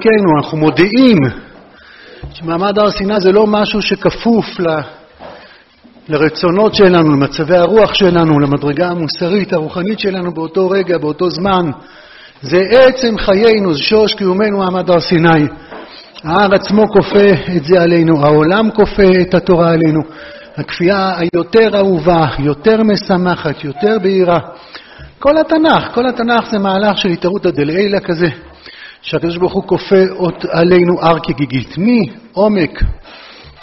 כן, אנחנו מודיעים שמעמד הר סיני זה לא משהו שכפוף ל... לרצונות שלנו, למצבי הרוח שלנו, למדרגה המוסרית, הרוחנית שלנו באותו רגע, באותו זמן. זה עצם חיינו, זה שורש קיומנו מעמד הר סיני. ההר עצמו כופה את זה עלינו, העולם כופה את התורה עלינו. הכפייה היותר אהובה, יותר משמחת, יותר בהירה. כל התנ"ך, כל התנ"ך זה מהלך של התערותא דלעילא כזה, שהקדוש ברוך הוא כופה עלינו הר כגיגית. מעומק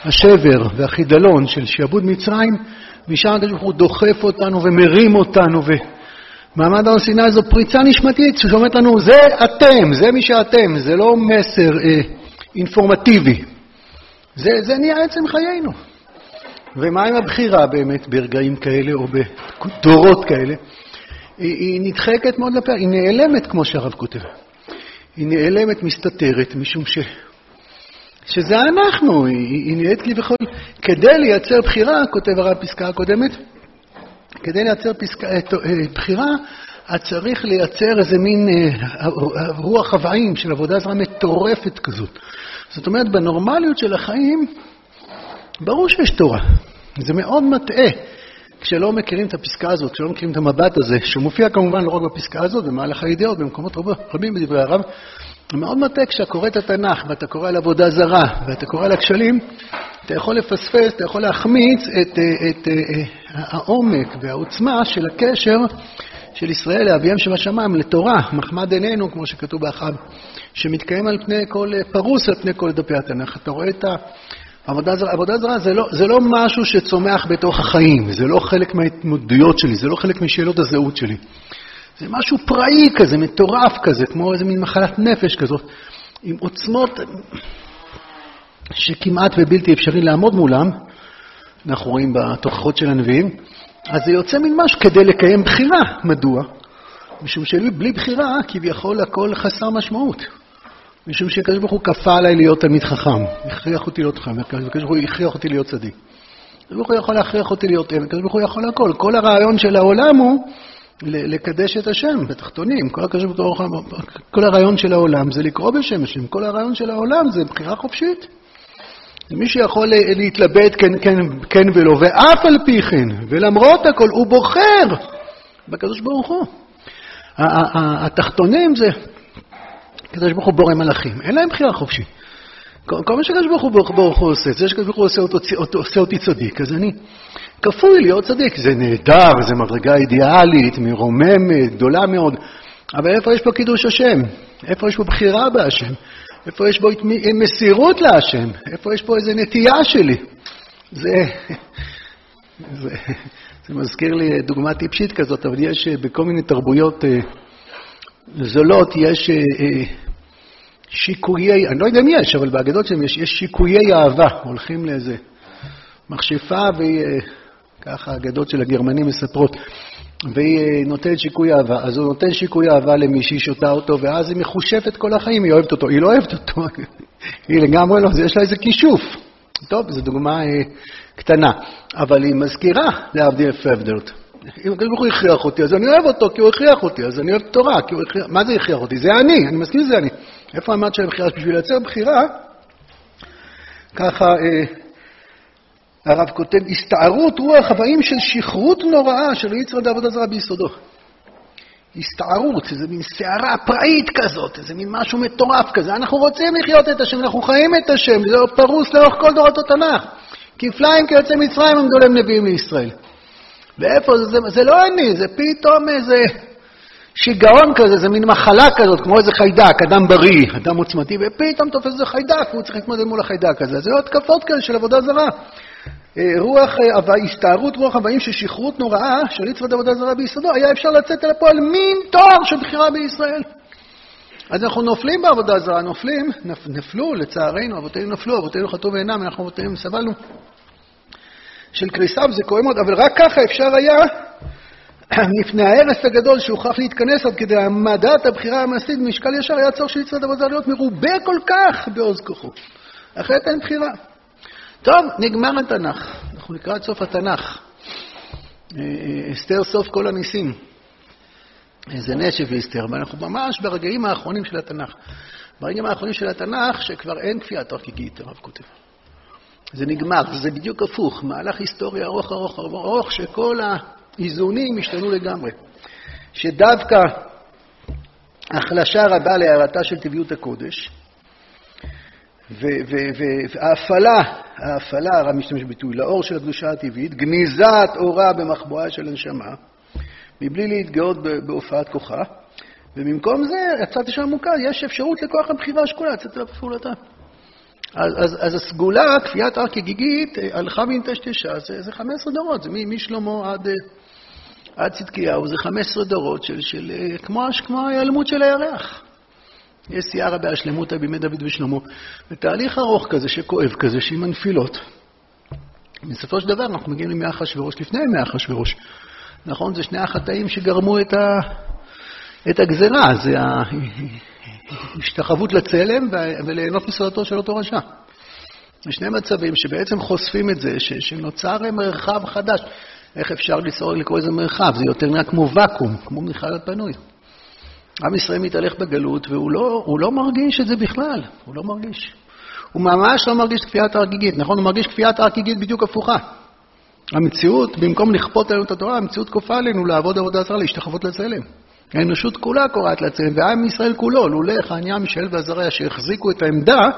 השבר והחידלון של שעבוד מצרים, משם הקדוש ברוך הוא דוחף אותנו ומרים אותנו, ומעמד הר סיני זו פריצה נשמתית שאומרת לנו, זה אתם, זה מי שאתם, זה לא מסר אה, אינפורמטיבי. זה, זה נהיה עצם חיינו. ומה עם הבחירה באמת ברגעים כאלה או בדורות כאלה? היא, היא נדחקת מאוד לפעמים, היא נעלמת, כמו שהרב כותב. היא נעלמת, מסתתרת, משום ש... שזה אנחנו, היא, היא נהיית כביכול, כדי לייצר בחירה, כותב הרב פסקה הקודמת, כדי לייצר פסקה, אה, אה, בחירה, את צריך לייצר איזה מין אה, רוח הוואים של עבודה זרה מטורפת כזאת. זאת אומרת, בנורמליות של החיים, ברור שיש תורה. זה מאוד מטעה כשלא מכירים את הפסקה הזאת, כשלא מכירים את המבט הזה, שמופיע כמובן לא רק בפסקה הזאת, במהלך הידיעות, במקומות רבים בדברי הרב, זה מאוד מטעה כשאתה את התנ"ך ואתה קורא על עבודה זרה ואתה קורא על הכשלים, אתה יכול לפספס, אתה יכול להחמיץ את, את, את העומק והעוצמה של הקשר של ישראל לאביהם שבשמיים, לתורה, מחמד עינינו, כמו שכתוב באחד, שמתקיים על פני כל, פרוס על פני כל דפי התנ"ך. אתה רואה את ה... עבודה זרה, עבודה זרה זה לא, זה לא משהו שצומח בתוך החיים, זה לא חלק מההתמודדויות שלי, זה לא חלק משאלות הזהות שלי. זה משהו פראי כזה, מטורף כזה, כמו איזה מין מחלת נפש כזאת, עם עוצמות שכמעט ובלתי אפשרי לעמוד מולם, אנחנו רואים בתוכחות של הנביאים, אז זה יוצא מין משהו כדי לקיים בחירה. מדוע? משום שבלי בחירה כביכול הכל חסר משמעות. משום שקדוש ברוך הוא כפה עליי להיות תלמיד חכם, הכריח אותי להיות חכם, הקדוש ברוך הוא הכריח אותי להיות צדיק. הקדוש ברוך הוא יכול להכריח אותי להיות אם, הקדוש ברוך הוא יכול הכל. כל הרעיון של העולם הוא לקדש את השם, בתחתונים. כל, ברוך, כל הרעיון של העולם זה לקרוא בשם השם, כל הרעיון של העולם זה בחירה חופשית. מי שיכול להתלבט כן, כן, כן ולא, ואף על פי כן, ולמרות הכל, הוא בוחר בקדוש ברוך הוא. התחתונים זה הקדוש ברוך הוא בורא מלאכים, אין להם בחירה חופשית. כל מה שקדוש ברוך הוא ברוך הוא עושה, זה שקדוש ברוך הוא עושה, אותו, עושה אותי צדיק, אז אני כפוי להיות צדיק. זה נהדר, זה מדרגה אידיאלית, מרוממת, גדולה מאוד, אבל איפה יש פה קידוש השם? איפה יש פה בחירה בהשם? איפה יש פה מסירות להשם? איפה יש פה איזו נטייה שלי? זה, זה, זה מזכיר לי דוגמה טיפשית כזאת, אבל יש בכל מיני תרבויות אה, זולות יש אה, אה, שיקויי, אני לא יודע אם יש, אבל באגדות שלהם יש, יש שיקויי אהבה, הולכים לאיזה מכשפה והיא, אה, האגדות של הגרמנים מספרות, והיא נותנת שיקוי אהבה. אז הוא נותן שיקוי אהבה למישהי, שותה אותו, ואז היא מחושפת כל החיים, היא אוהבת אותו. היא לא אוהבת אותו, היא לגמרי לא, יש לה איזה כישוף. טוב, זו דוגמה קטנה, אבל היא מזכירה להבדיל אלפי הבדלות. אם הקדוש ברוך הוא הכריח אותי, אז אני אוהב אותו כי הוא הכריח אותי, אז אני אוהב תורה, כי הוא הכריח... מה זה הכריח אותי? זה אני, אני מסכים שזה אני. איפה אמרת של הבחירה? בשביל לייצר בחירה, ככה אה, הרב כותב, הסתערות רוח הבאים של שכרות נוראה של יצרד עבודה זרה ביסודו. הסתערות, איזה מין סערה פראית כזאת, איזה מין משהו מטורף כזה. אנחנו רוצים לחיות את השם, אנחנו חיים את השם, זה פרוס לאורך כל דורות התנ"ך. כפליים כיוצאי מצרים עמדו להם נביאים לישראל. ואיפה זה? זה, זה לא אני, זה פתאום איזה שיגעון כזה, זה מין מחלה כזאת, כמו איזה חיידק, אדם בריא, אדם עוצמתי, ופתאום תופס איזה חיידק, והוא צריך להתמודד מול החיידק הזה. זה לא התקפות כאלה של עבודה זרה. אה, רוח, אה, הסתערות רוח הבאים של שכרות נוראה של יצוות עבודה זרה ביסודו, היה אפשר לצאת אל הפועל מין תואר של בחירה בישראל. אז אנחנו נופלים בעבודה זרה, נופלים, נפלו, לצערנו, אבותינו נפלו, אבותינו חטאו ואינם, אנחנו אבותינו סבלנו. של קריסה, וזה קורה מאוד, אבל רק ככה אפשר היה, לפני ההרס הגדול שהוכרח להתכנס עד כדי העמדת הבחירה המעשית במשקל ישר, היה צורך של יצרת עבודה להיות מרובה כל כך בעוז כוחו. אחרת אין בחירה. טוב, נגמר התנ"ך. אנחנו לקראת סוף התנ"ך. אה, אה, אסתר סוף כל הניסים. איזה נשף ואסתר, ואנחנו ממש ברגעים האחרונים של התנ"ך. ברגעים האחרונים של התנ"ך, שכבר אין כפייה תרגיגית, הרב כותב. זה נגמר, זה בדיוק הפוך, מהלך היסטורי ארוך ארוך ארוך, שכל האיזונים השתנו לגמרי. שדווקא החלשה רבה להערתה של טבעיות הקודש, וההפעלה, ההפעלה, הרב משתמש בביטוי, לאור של הקדושה הטבעית, גניזת אורה במחבואה של הנשמה, מבלי להתגאות בהופעת כוחה, ובמקום זה, הצד שם מוכר, יש אפשרות לכוח הבחירה השקולה לצאת אליו בפעולתה. אז, אז, אז הסגולה, כפיית הר כגיגית, הלכה והנטשטשה, זה, זה 15 דורות, זה משלמה עד, עד צדקיהו, זה 15 דורות של, של כמו, כמו ההיעלמות של הירח. יש סייערא בהשלמותא בימי דוד ושלמה, ותהליך ארוך כזה, שכואב כזה, שעם הנפילות. בסופו של דבר אנחנו מגיעים לימי אחשוורוש, לפני ימי אחשוורוש. נכון? זה שני החטאים שגרמו את, ה, את הגזרה, זה ההשתחוות לצלם וליהנות מסעדתו של אותו רשע. זה שני מצבים שבעצם חושפים את זה, שנוצר מרחב חדש. איך אפשר לקרוא לזה מרחב? זה יותר נראה כמו ואקום, כמו מיכל פנוי. עם ישראל מתהלך בגלות והוא לא, לא מרגיש את זה בכלל, הוא לא מרגיש. הוא ממש לא מרגיש כפיית הרגיגית, נכון? הוא מרגיש כפיית הרגיגית בדיוק הפוכה. המציאות, במקום לכפות עלינו את התורה, המציאות כופה עלינו לעבוד עבודה זרה, להשתחוות לצלם. האנושות כולה קוראת לצלם, ועם ישראל כולו, לולא חניה, מישאל ועזריה, שהחזיקו את העמדה,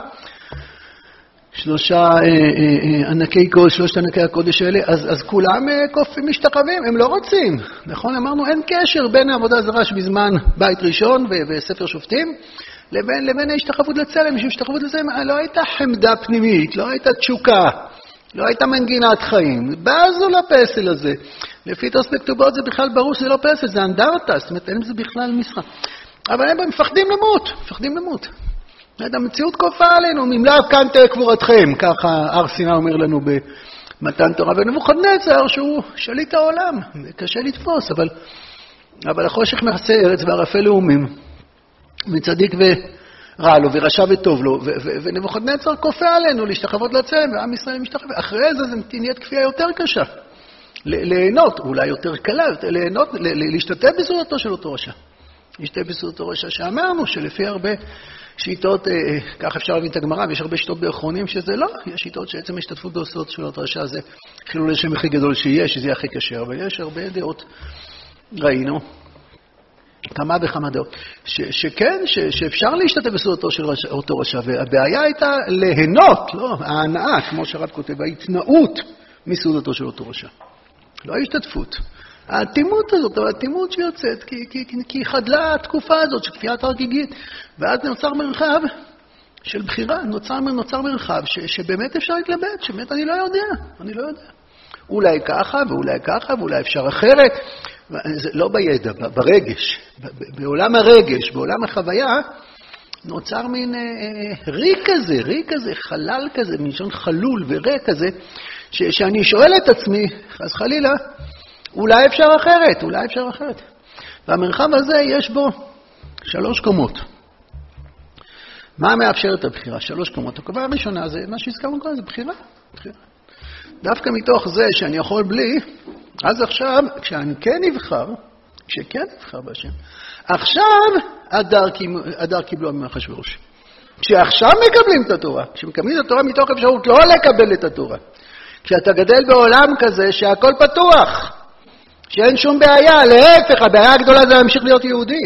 שלושה אה, אה, אה, ענקי קודש, שלושת ענקי הקודש האלה, אז, אז כולם אה, קופים משתחווים, הם לא רוצים. נכון? אמרנו, אין קשר בין העבודה הזרה שבזמן בית ראשון ו- וספר שופטים, לבין, לבין ההשתחוות לצלם. בשביל השתחוות לצלם לא הייתה חמדה פנימית, לא הייתה תשוקה. לא הייתה מנגינת חיים, בזו לפסל הזה. לפי תוספי כתובות זה בכלל ברור שזה לא פסל, זה אנדרטה, זאת אומרת, אין בזה בכלל משחק. אבל הם מפחדים למות, מפחדים למות. המציאות כופה עלינו, אם לאו כאן תהיה קבורתכם, ככה הר סיני אומר לנו במתן תורה. ונבוכדנצר, שהוא שליט העולם, קשה לתפוס, אבל, אבל החושך מכסה ארץ וערפל לאומים, וצדיק ו... רע לו ורשע וטוב לו, ונבוכדנצר כופה עלינו להשתחוות לצלם, ועם ישראל משתחווה. אחרי זה זה נהיית כפייה יותר קשה. ליהנות, אולי יותר קלה, ליהנות, להשתתף בסעודתו של אותו רשע. להשתתף בסעודתו רשע, שאמרנו שלפי הרבה שיטות, אה, כך אפשר להבין את הגמרא, ויש הרבה שיטות באחרונים שזה לא, יש שיטות שעצם ההשתתפות בסעודתו של אותו רשע זה חילול השם הכי גדול שיש, שזה יהיה הכי קשה, אבל יש הרבה דעות, ראינו, כמה וכמה דעות, ש, שכן, ש, שאפשר להשתתף בסעודתו של רש, אותו רשע, והבעיה הייתה ליהנות, לא, ההנאה, כמו שהרב כותב, ההתנאות מסעודתו של אותו רשע. לא ההשתתפות. האטימות הזאת, האטימות שיוצאת, כי, כי, כי, כי חדלה התקופה הזאת של כפיית הרגיגית, ואז נוצר מרחב של בחירה, נוצר, נוצר מרחב ש, שבאמת אפשר להתלבט, שבאמת אני לא יודע, אני לא יודע. אולי ככה, ואולי ככה, ואולי אפשר אחרת. זה לא בידע, ברגש. בעולם הרגש, בעולם החוויה, נוצר מין אה, אה, ריק כזה, ריק כזה, חלל כזה, מלשון חלול וריק כזה, שאני שואל את עצמי, חס חלילה, אולי אפשר אחרת, אולי אפשר אחרת. והמרחב הזה יש בו שלוש קומות. מה מאפשר את הבחירה? שלוש קומות. הקומה הראשונה זה מה שהזכרנו קודם, זה בחירה. בחירה. דווקא מתוך זה שאני יכול בלי, אז עכשיו, כשאני כן נבחר, כשכן נבחר בהשם, עכשיו הדר, הדר קיבלו מאחשוורוש. כשעכשיו מקבלים את התורה, כשמקבלים את התורה מתוך אפשרות לא לקבל את התורה, כשאתה גדל בעולם כזה שהכל פתוח, שאין שום בעיה, להפך, הבעיה הגדולה זה להמשיך להיות יהודי.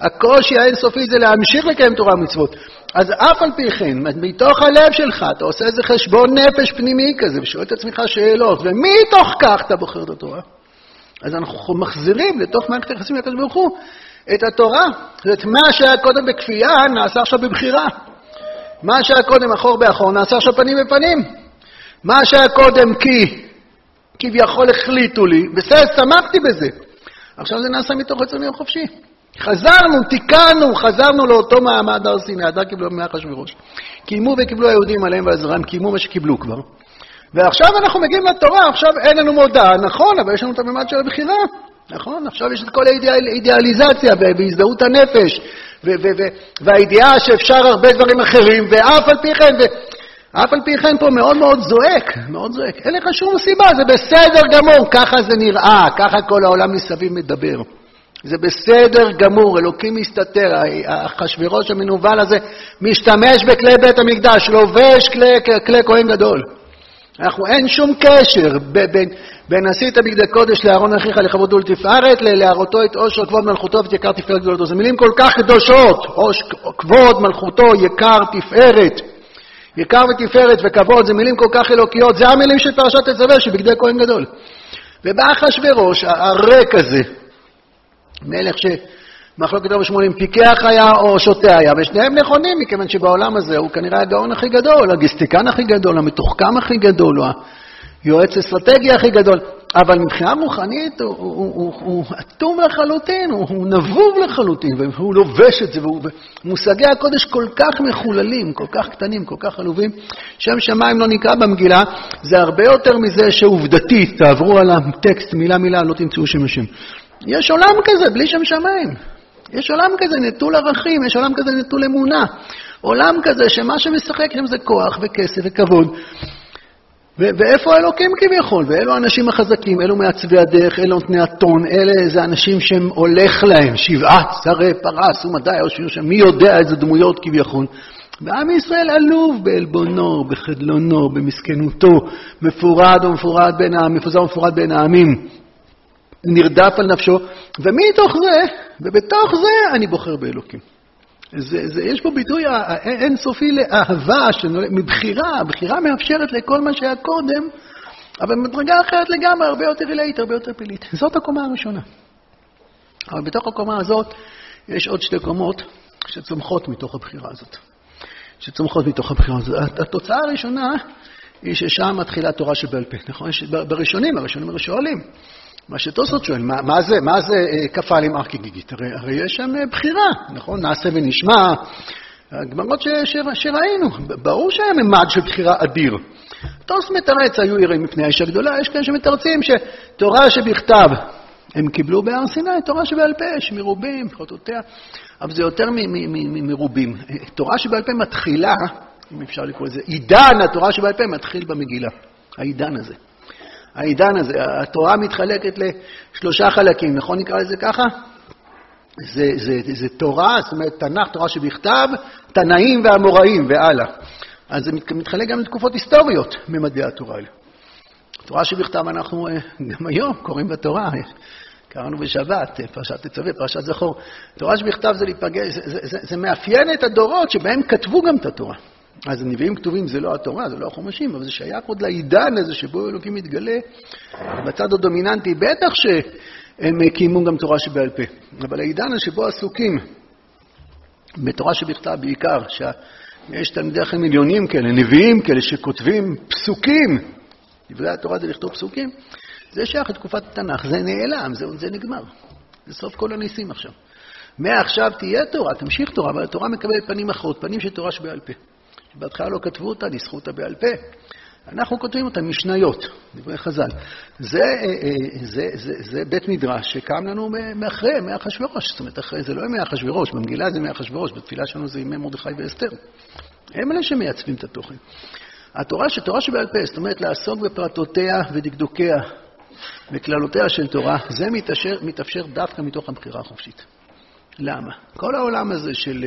הקושי האינסופי זה להמשיך לקיים תורה ומצוות. אז אף על פי כן, מתוך הלב שלך, אתה עושה איזה חשבון נפש פנימי כזה, ושואל את עצמך שאלות, ומתוך כך אתה בוחר את התורה. אז אנחנו מחזירים לתוך מערכת היחסים לקדוש ברוך הוא את התורה. זאת אומרת, מה שהיה קודם בכפייה, נעשה עכשיו בבחירה. מה שהיה קודם אחור באחור, נעשה עכשיו פנים בפנים. מה שהיה קודם כי כביכול החליטו לי, בסדר, שמחתי בזה. עכשיו זה נעשה מתוך רצוני החופשי. חזרנו, תיקנו, חזרנו לאותו מעמד הר סיני, הדר קיבלו מאחשוורוש. קיימו וקיבלו היהודים עליהם ועל זרם, קיימו מה שקיבלו כבר. ועכשיו אנחנו מגיעים לתורה, עכשיו אין לנו מודעה, נכון, אבל יש לנו את הממד של הבחירה, נכון? עכשיו יש את כל האידיאליזציה והזדהות הנפש, והידיעה שאפשר הרבה דברים אחרים, ואף על פי כן, ואף על פי כן פה מאוד מאוד זועק, מאוד זועק. אין לך שום סיבה, זה בסדר גמור, ככה זה נראה, ככה כל העולם מסביב מדבר. זה בסדר גמור, אלוקים מסתתר, אחשוורוש המנוול הזה משתמש בכלי בית המקדש, לובש כלי, כלי כהן גדול. אנחנו, אין שום קשר בין, בין עשית בגדי קודש לאהרון אחיך לכבודו ולתפארת, להראותו את עושר כבוד מלכותו ואת יקר תפארת גדולתו. זה מילים כל כך קדושות, עוש, כבוד מלכותו, יקר תפארת. יקר ותפארת וכבוד זה מילים כל כך אלוקיות, זה המילים של פרשת תצווה שבגדי כהן גדול. ובא אחשוורוש, הריק הזה, מלך שמחלוקת רב שמואל אם פיקח היה או שוטה היה, ושניהם נכונים, מכיוון שבעולם הזה הוא כנראה הגאון הכי גדול, הגיסטיקן הכי גדול, המתוחכם הכי גדול, הוא היועץ אסטרטגי הכי גדול, אבל מבחינה רוחנית הוא, הוא, הוא, הוא אטום לחלוטין, הוא, הוא נבוב לחלוטין, והוא לובש את זה, ומושגי הקודש כל כך מחוללים, כל כך קטנים, כל כך עלובים, שם שמיים לא נקרא במגילה, זה הרבה יותר מזה שעובדתית, תעברו על הטקסט מילה מילה, לא תמצאו שם השם. יש עולם כזה בלי שם שמיים. יש עולם כזה נטול ערכים, יש עולם כזה נטול אמונה. עולם כזה שמה שמשחק שם זה כוח וכסף וכבוד. ואיפה האלוקים כביכול? ואלו האנשים החזקים, אלו מעצבי הדרך, אלו נותני הטון, אלה זה אנשים שהם הולך להם, שבעת שרי פרס ומדי יושבים שם, מי יודע איזה דמויות כביכול. ועם ישראל עלוב בעלבונו, בחדלונו, במסכנותו, מפורד ומפורד בין העמים, מפוזר ומפורד בין העמים. נרדף על נפשו, ומתוך זה, ובתוך זה אני בוחר באלוקים. זה, זה, יש פה ביטוי אינסופי לאהבה, מבחירה, הבחירה מאפשרת לכל מה שהיה קודם, אבל במדרגה אחרת לגמרי, הרבה יותר עילאית, הרבה יותר פלילית. זאת הקומה הראשונה. אבל בתוך הקומה הזאת יש עוד שתי קומות שצומחות מתוך הבחירה הזאת. שצומחות מתוך הבחירה הזאת. התוצאה הראשונה היא ששם מתחילה תורה שבעל פה, נכון? בראשונים, הראשונים הראשונים. מה שטוסות שואל, מה, מה זה, מה זה אה, כפל עם ארכי גיגית? הרי, הרי יש שם אה, בחירה, נכון? נעשה ונשמע. הגמרות ש, ש, שראינו, ברור שהיה ממד של בחירה אדיר. טוס מתרץ, היו יראים מפני האיש הגדולה, יש כאלה שמתרצים שתורה שבכתב הם קיבלו בהר סיני, תורה שבעל פה, יש מרובים, חוטאותיה, אבל זה יותר מרובים. תורה שבעל פה מתחילה, אם אפשר לקרוא לזה, עידן התורה שבעל פה מתחיל במגילה, העידן הזה. העידן הזה. התורה מתחלקת לשלושה חלקים, נכון נקרא לזה ככה? זה, זה, זה, זה תורה, זאת אומרת, תנ"ך, תורה שבכתב, תנאים ואמוראים והלאה. אז זה מתחלק גם לתקופות היסטוריות ממדעי התורה האלה. תורה שבכתב אנחנו אה, גם היום קוראים בתורה, קראנו בשבת, אה, פרשת תצווה, פרשת זכור. תורה שבכתב זה להיפגש, זה, זה, זה, זה מאפיין את הדורות שבהם כתבו גם את התורה. אז הנביאים כתובים זה לא התורה, זה לא החומשים, אבל זה שייך עוד לעידן הזה שבו אלוקים מתגלה. בצד הדומיננטי, בטח שהם קיימו גם תורה שבעל פה, אבל העידן הזה שבו עסוקים בתורה שבכתב בעיקר, שיש תלמידי אחרי מיליונים כאלה, נביאים כאלה שכותבים פסוקים, דברי התורה זה לכתוב פסוקים, זה שייך לתקופת התנ"ך, זה נעלם, זה, זה נגמר. זה סוף כל הניסים עכשיו. מעכשיו תהיה תורה, תמשיך תורה, אבל התורה מקבלת פנים אחרות, פנים של תורה שבעל פה. בהתחלה לא כתבו אותה, ניסחו אותה בעל פה. אנחנו כותבים אותה משניות, דברי חז"ל. זה, אה, אה, זה, זה, זה בית מדרש שקם לנו מאחרי, מאחשוורוש. זאת אומרת, אחרי, זה לא ימי אחשוורוש, במגילה זה ימי אחשוורוש, בתפילה שלנו זה ימי מרדכי ואסתר. הם אלה שמייצבים את התוכן. התורה, תורה שבעל פה, זאת אומרת, לעסוק בפרטותיה ודקדוקיה וכללותיה של תורה, זה מתאפשר, מתאפשר דווקא מתוך הבחירה החופשית. למה? כל העולם הזה של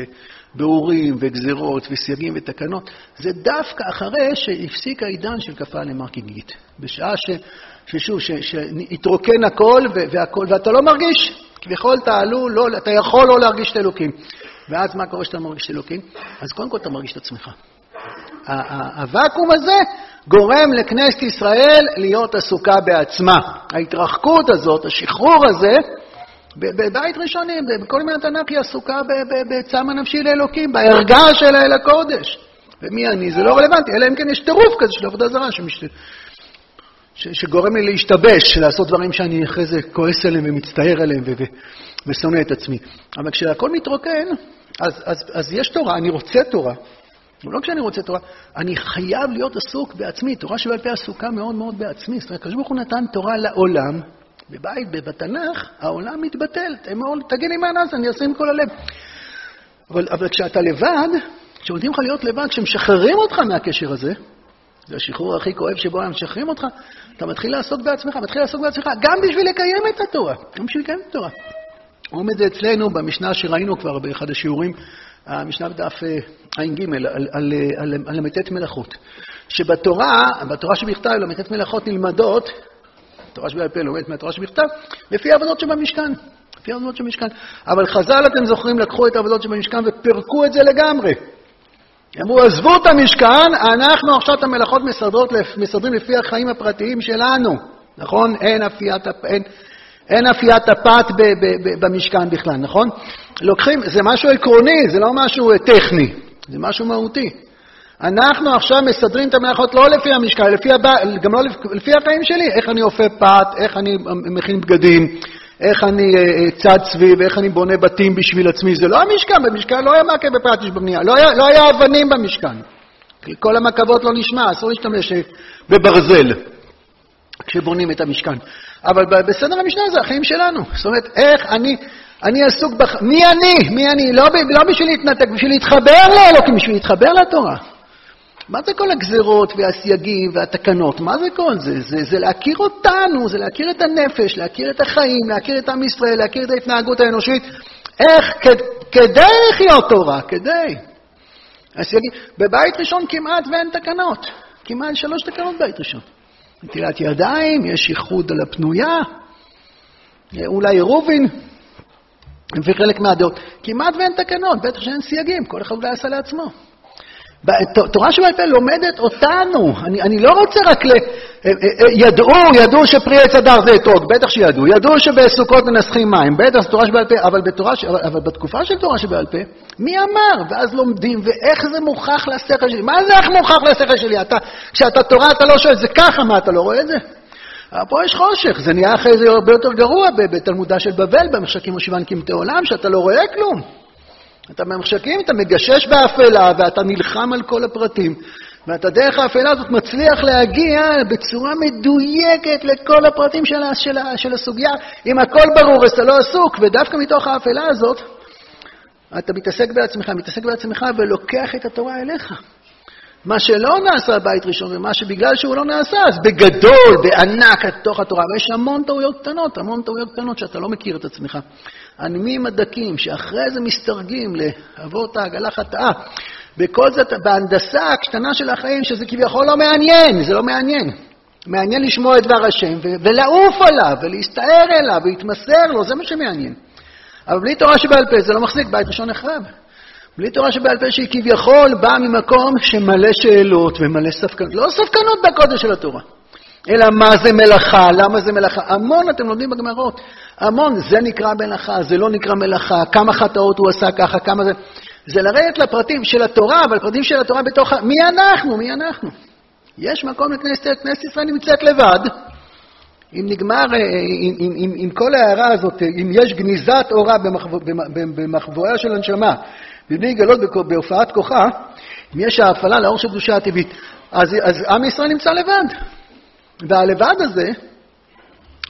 ביאורים וגזרות וסייגים ותקנות, זה דווקא אחרי שהפסיק העידן של כפה למרקי גיגית. בשעה ש, ששוב, שהתרוקן הכל והכל, ואתה לא מרגיש, כביכול אתה עלול, לא, אתה יכול לא להרגיש את האלוקים. ואז מה קורה כשאתה מרגיש את האלוקים? אז קודם כל אתה מרגיש את עצמך. הוואקום הזה גורם לכנסת ישראל להיות עסוקה בעצמה. ההתרחקות הזאת, השחרור הזה, בבית ראשוני, בכל מיני תנ"ך היא עסוקה בצמא נפשי לאלוקים, בערגה שלה אל הקודש. ומי אני? זה לא רלוונטי, אלא אם כן יש טירוף כזה של עבודה זרה שמשת... ש... שגורם לי להשתבש, לעשות דברים שאני אחרי זה כועס עליהם ומצטער עליהם ו... ו... ושונא את עצמי. אבל כשהכול מתרוקן, אז, אז, אז יש תורה, אני רוצה תורה. ולא כשאני רוצה תורה, אני חייב להיות עסוק בעצמי. תורה שבעל פה עסוקה מאוד מאוד בעצמי. זאת אומרת, הקדוש ברוך הוא נתן תורה לעולם, בבית, בתנ"ך, העולם מתבטל. תגיד לי מה נעשה, אני אעשה עם כל הלב. אבל, אבל כשאתה לבד, כשנותנים לך להיות לבד, כשמשחררים אותך מהקשר הזה, זה השחרור הכי כואב שבו הם משחררים אותך, אתה מתחיל לעסוק בעצמך, מתחיל לעסוק בעצמך, גם בשביל לקיים את התורה, גם בשביל לקיים את התורה. את זה אצלנו במשנה שראינו כבר באחד השיעורים, המשנה בדף ע"ג, על, על, על ל"ט מלאכות. שבתורה, בתורה שבכתב, ל"ט מלאכות נלמדות, תורה שבעל פה לומדת מהתורה שבכתב, לפי העבודות שבמשכן. לפי העבודות שבמשכן. אבל חז"ל, אתם זוכרים, לקחו את העבודות שבמשכן ופירקו את זה לגמרי. אמרו, עזבו את המשכן, אנחנו עכשיו את המלאכות מסדרות, מסדרים לפי החיים הפרטיים שלנו. נכון? אין אפיית, אין, אין אפיית הפת במשכן בכלל, נכון? לוקחים, זה משהו עקרוני, זה לא משהו טכני, זה משהו מהותי. אנחנו עכשיו מסדרים את המלאכות לא לפי המשקל, לפי הבא, גם לא לפי החיים שלי, איך אני אופה פת, איך אני מכין בגדים, איך אני אה, אה, צד סביב, איך אני בונה בתים בשביל עצמי. זה לא המשכן, במשכן לא היה מכה בפטיש בבנייה, לא היה, לא היה אבנים במשכן. כל המקבות לא נשמע, אסור להשתמש אה, בברזל כשבונים את המשכן. אבל בסדר המשנה זה החיים שלנו. זאת אומרת, איך אני... אני עסוק בח... מי אני? מי אני? לא, לא בשביל להתנתק, בשביל להתחבר לאלוקים, בשביל להתחבר לתורה. מה זה כל הגזרות והסייגים והתקנות? מה זה כל זה? זה? זה להכיר אותנו, זה להכיר את הנפש, להכיר את החיים, להכיר את עם ישראל, להכיר את ההתנהגות האנושית. איך? כדי לחיות תורה, כדי. הסייגים, בבית ראשון כמעט ואין תקנות. כמעט שלוש תקנות בבית ראשון. נטילת ידיים, יש איחוד על הפנויה, אולי עירובין, לפי חלק מהדעות. כמעט ואין תקנות, בטח שאין סייגים, כל אחד אולי עשה לעצמו. תורה שבעל פה לומדת אותנו. אני, אני לא רוצה רק ל... אה, אה, אה, ידעו, ידעו שפרי עץ אדר זה אתרוג, בטח שידעו. ידעו שבסוכות מנסחים מים, בטח זה תורה שבעל פה, אבל, בתורה, אבל בתקופה של תורה שבעל פה, מי אמר? ואז לומדים, ואיך זה מוכח לשכל שלי? מה זה איך מוכח לשכל שלי? אתה, כשאתה תורה אתה לא שואל, זה ככה, מה, אתה לא רואה את זה? פה יש חושך, זה נהיה אחרי זה הרבה יותר גרוע בתלמודה של בבל, במחשקים ושבען קמטי עולם, שאתה לא רואה כלום. אתה במחשכים, אתה מגשש באפלה ואתה נלחם על כל הפרטים. ואתה דרך האפלה הזאת מצליח להגיע בצורה מדויקת לכל הפרטים של, של, של הסוגיה. אם הכל ברור אז אתה לא עסוק, ודווקא מתוך האפלה הזאת אתה מתעסק בעצמך, מתעסק בעצמך ולוקח את התורה אליך. מה שלא נעשה בבית ראשון, ומה שבגלל שהוא לא נעשה, אז בגדול, בענק, לתוך התורה. ויש המון טעויות קטנות, המון טעויות קטנות שאתה לא מכיר את עצמך. הנימים הדקים, שאחרי זה מסתרגים לאבות העגלה חטאה. בכל זאת, בהנדסה הקטנה של החיים, שזה כביכול לא מעניין, זה לא מעניין. מעניין לשמוע את דבר השם, ולעוף עליו, ולהסתער אליו, ולהתמסר לו, זה מה שמעניין. אבל בלי תורה שבעל פה זה לא מחזיק, בית ראשון נחרב. בלי תורה שבעל פה שהיא כביכול באה ממקום שמלא שאלות ומלא ספקנות. לא ספקנות בקודש של התורה, אלא מה זה מלאכה, למה זה מלאכה. המון אתם לומדים בגמרות. המון, זה נקרא מלאכה, זה לא נקרא מלאכה, כמה חטאות הוא עשה ככה, כמה זה... זה לרדת לפרטים של התורה, אבל פרטים של התורה בתוך ה... מי אנחנו? מי אנחנו? יש מקום לכנסת, כנסת ישראל נמצאת לבד. אם נגמר, עם, כל ההערה הזאת, אם יש גניזת אורה במחבואיה של הנשמה, מבלי לגלות בהופעת כוחה, אם יש ההפעלה לאור של קדושה הטבעית, אז, אז עם ישראל נמצא לבד. והלבד הזה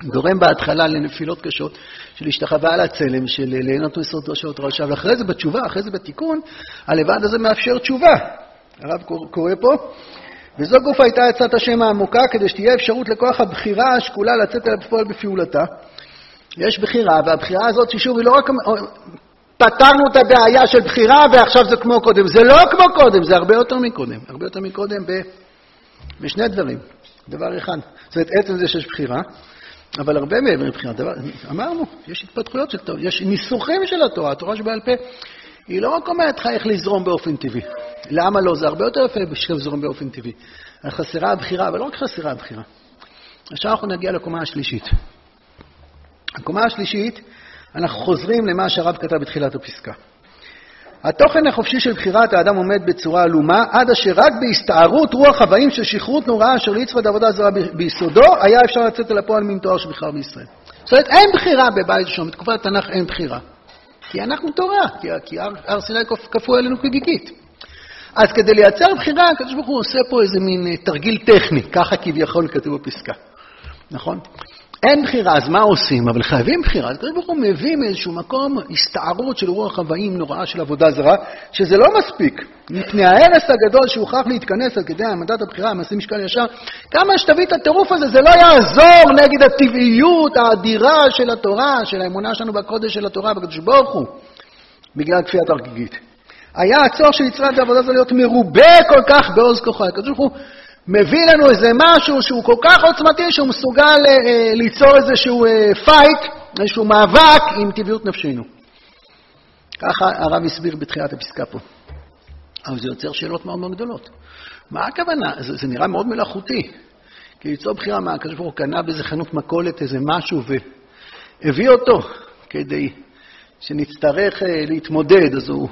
גורם בהתחלה לנפילות קשות של השתחווה על הצלם, של ליהנות מסודו של אותו רשע, ואחרי זה בתשובה, אחרי זה בתיקון, הלבד הזה מאפשר תשובה. הרב קורא פה, וזו גוף הייתה עצת השם העמוקה, כדי שתהיה אפשרות לכוח הבחירה השקולה לצאת אל הפועל בפעולתה. יש בחירה, והבחירה הזאת, ששוב, היא לא רק פתרנו את הבעיה של בחירה ועכשיו זה כמו קודם. זה לא כמו קודם, זה הרבה יותר מקודם. הרבה יותר מקודם ב... בשני דברים. דבר אחד, זאת אומרת, עצם זה שיש בחירה, אבל הרבה מעבר לבחירה. דבר... אמרנו, יש התפתחויות של תורה, יש ניסוחים של התורה, התורה שבעל פה. היא לא רק אומרת לך איך לזרום באופן טבעי. למה לא? זה הרבה יותר יפה בשביל לזרום באופן טבעי. חסרה הבחירה, אבל לא רק חסרה הבחירה. עכשיו אנחנו נגיע לקומה השלישית. הקומה השלישית אנחנו חוזרים למה שהרב כתב בתחילת הפסקה. התוכן החופשי של בחירת האדם עומד בצורה עלומה, עד אשר רק בהסתערות רוח הבאים של שכרות נוראה אשר ליצפד עבודה זרה ביסודו, היה אפשר לצאת אל הפועל מן תואר שבחר בישראל. זאת אומרת, אין בחירה בבית ראשון, בתקופת התנ"ך אין בחירה. כי אנחנו תורה, כי, כי הר, הר סיני כפוי עלינו כגיגית. אז כדי לייצר בחירה, הקדוש ברוך הוא עושה פה איזה מין אה, תרגיל טכני, ככה כביכול כתוב בפסקה, נכון? אין בחירה, אז מה עושים? אבל חייבים בחירה. הקדוש ברוך הוא מביא מאיזשהו מקום הסתערות של רוח חוואים נוראה של עבודה זרה, שזה לא מספיק. מפני ההרס הגדול שהוכרח להתכנס על כדי העמדת הבחירה, המעשים משקל ישר, כמה שתביא את הטירוף הזה, זה לא יעזור נגד הטבעיות האדירה של התורה, של האמונה שלנו בקודש של התורה, בקדוש ברוך הוא, בגלל כפיית הרגיגית. היה הצורך של יצירת העבודה הזו להיות מרובה כל כך בעוז כוחה. הקדוש ברוך הוא מביא לנו איזה משהו שהוא כל כך עוצמתי, שהוא מסוגל אה, אה, ליצור איזשהו פייט, אה, איזשהו מאבק עם טבעיות נפשנו. ככה הרב הסביר בתחילת הפסקה פה. אבל זה יוצר שאלות מאוד מאוד גדולות. מה הכוונה? זה, זה נראה מאוד מלאכותי. כי ליצור בחירה מה, הקדוש ברוך הוא קנה באיזה חנות מכולת איזה משהו והביא אותו כדי שנצטרך להתמודד, אז הוא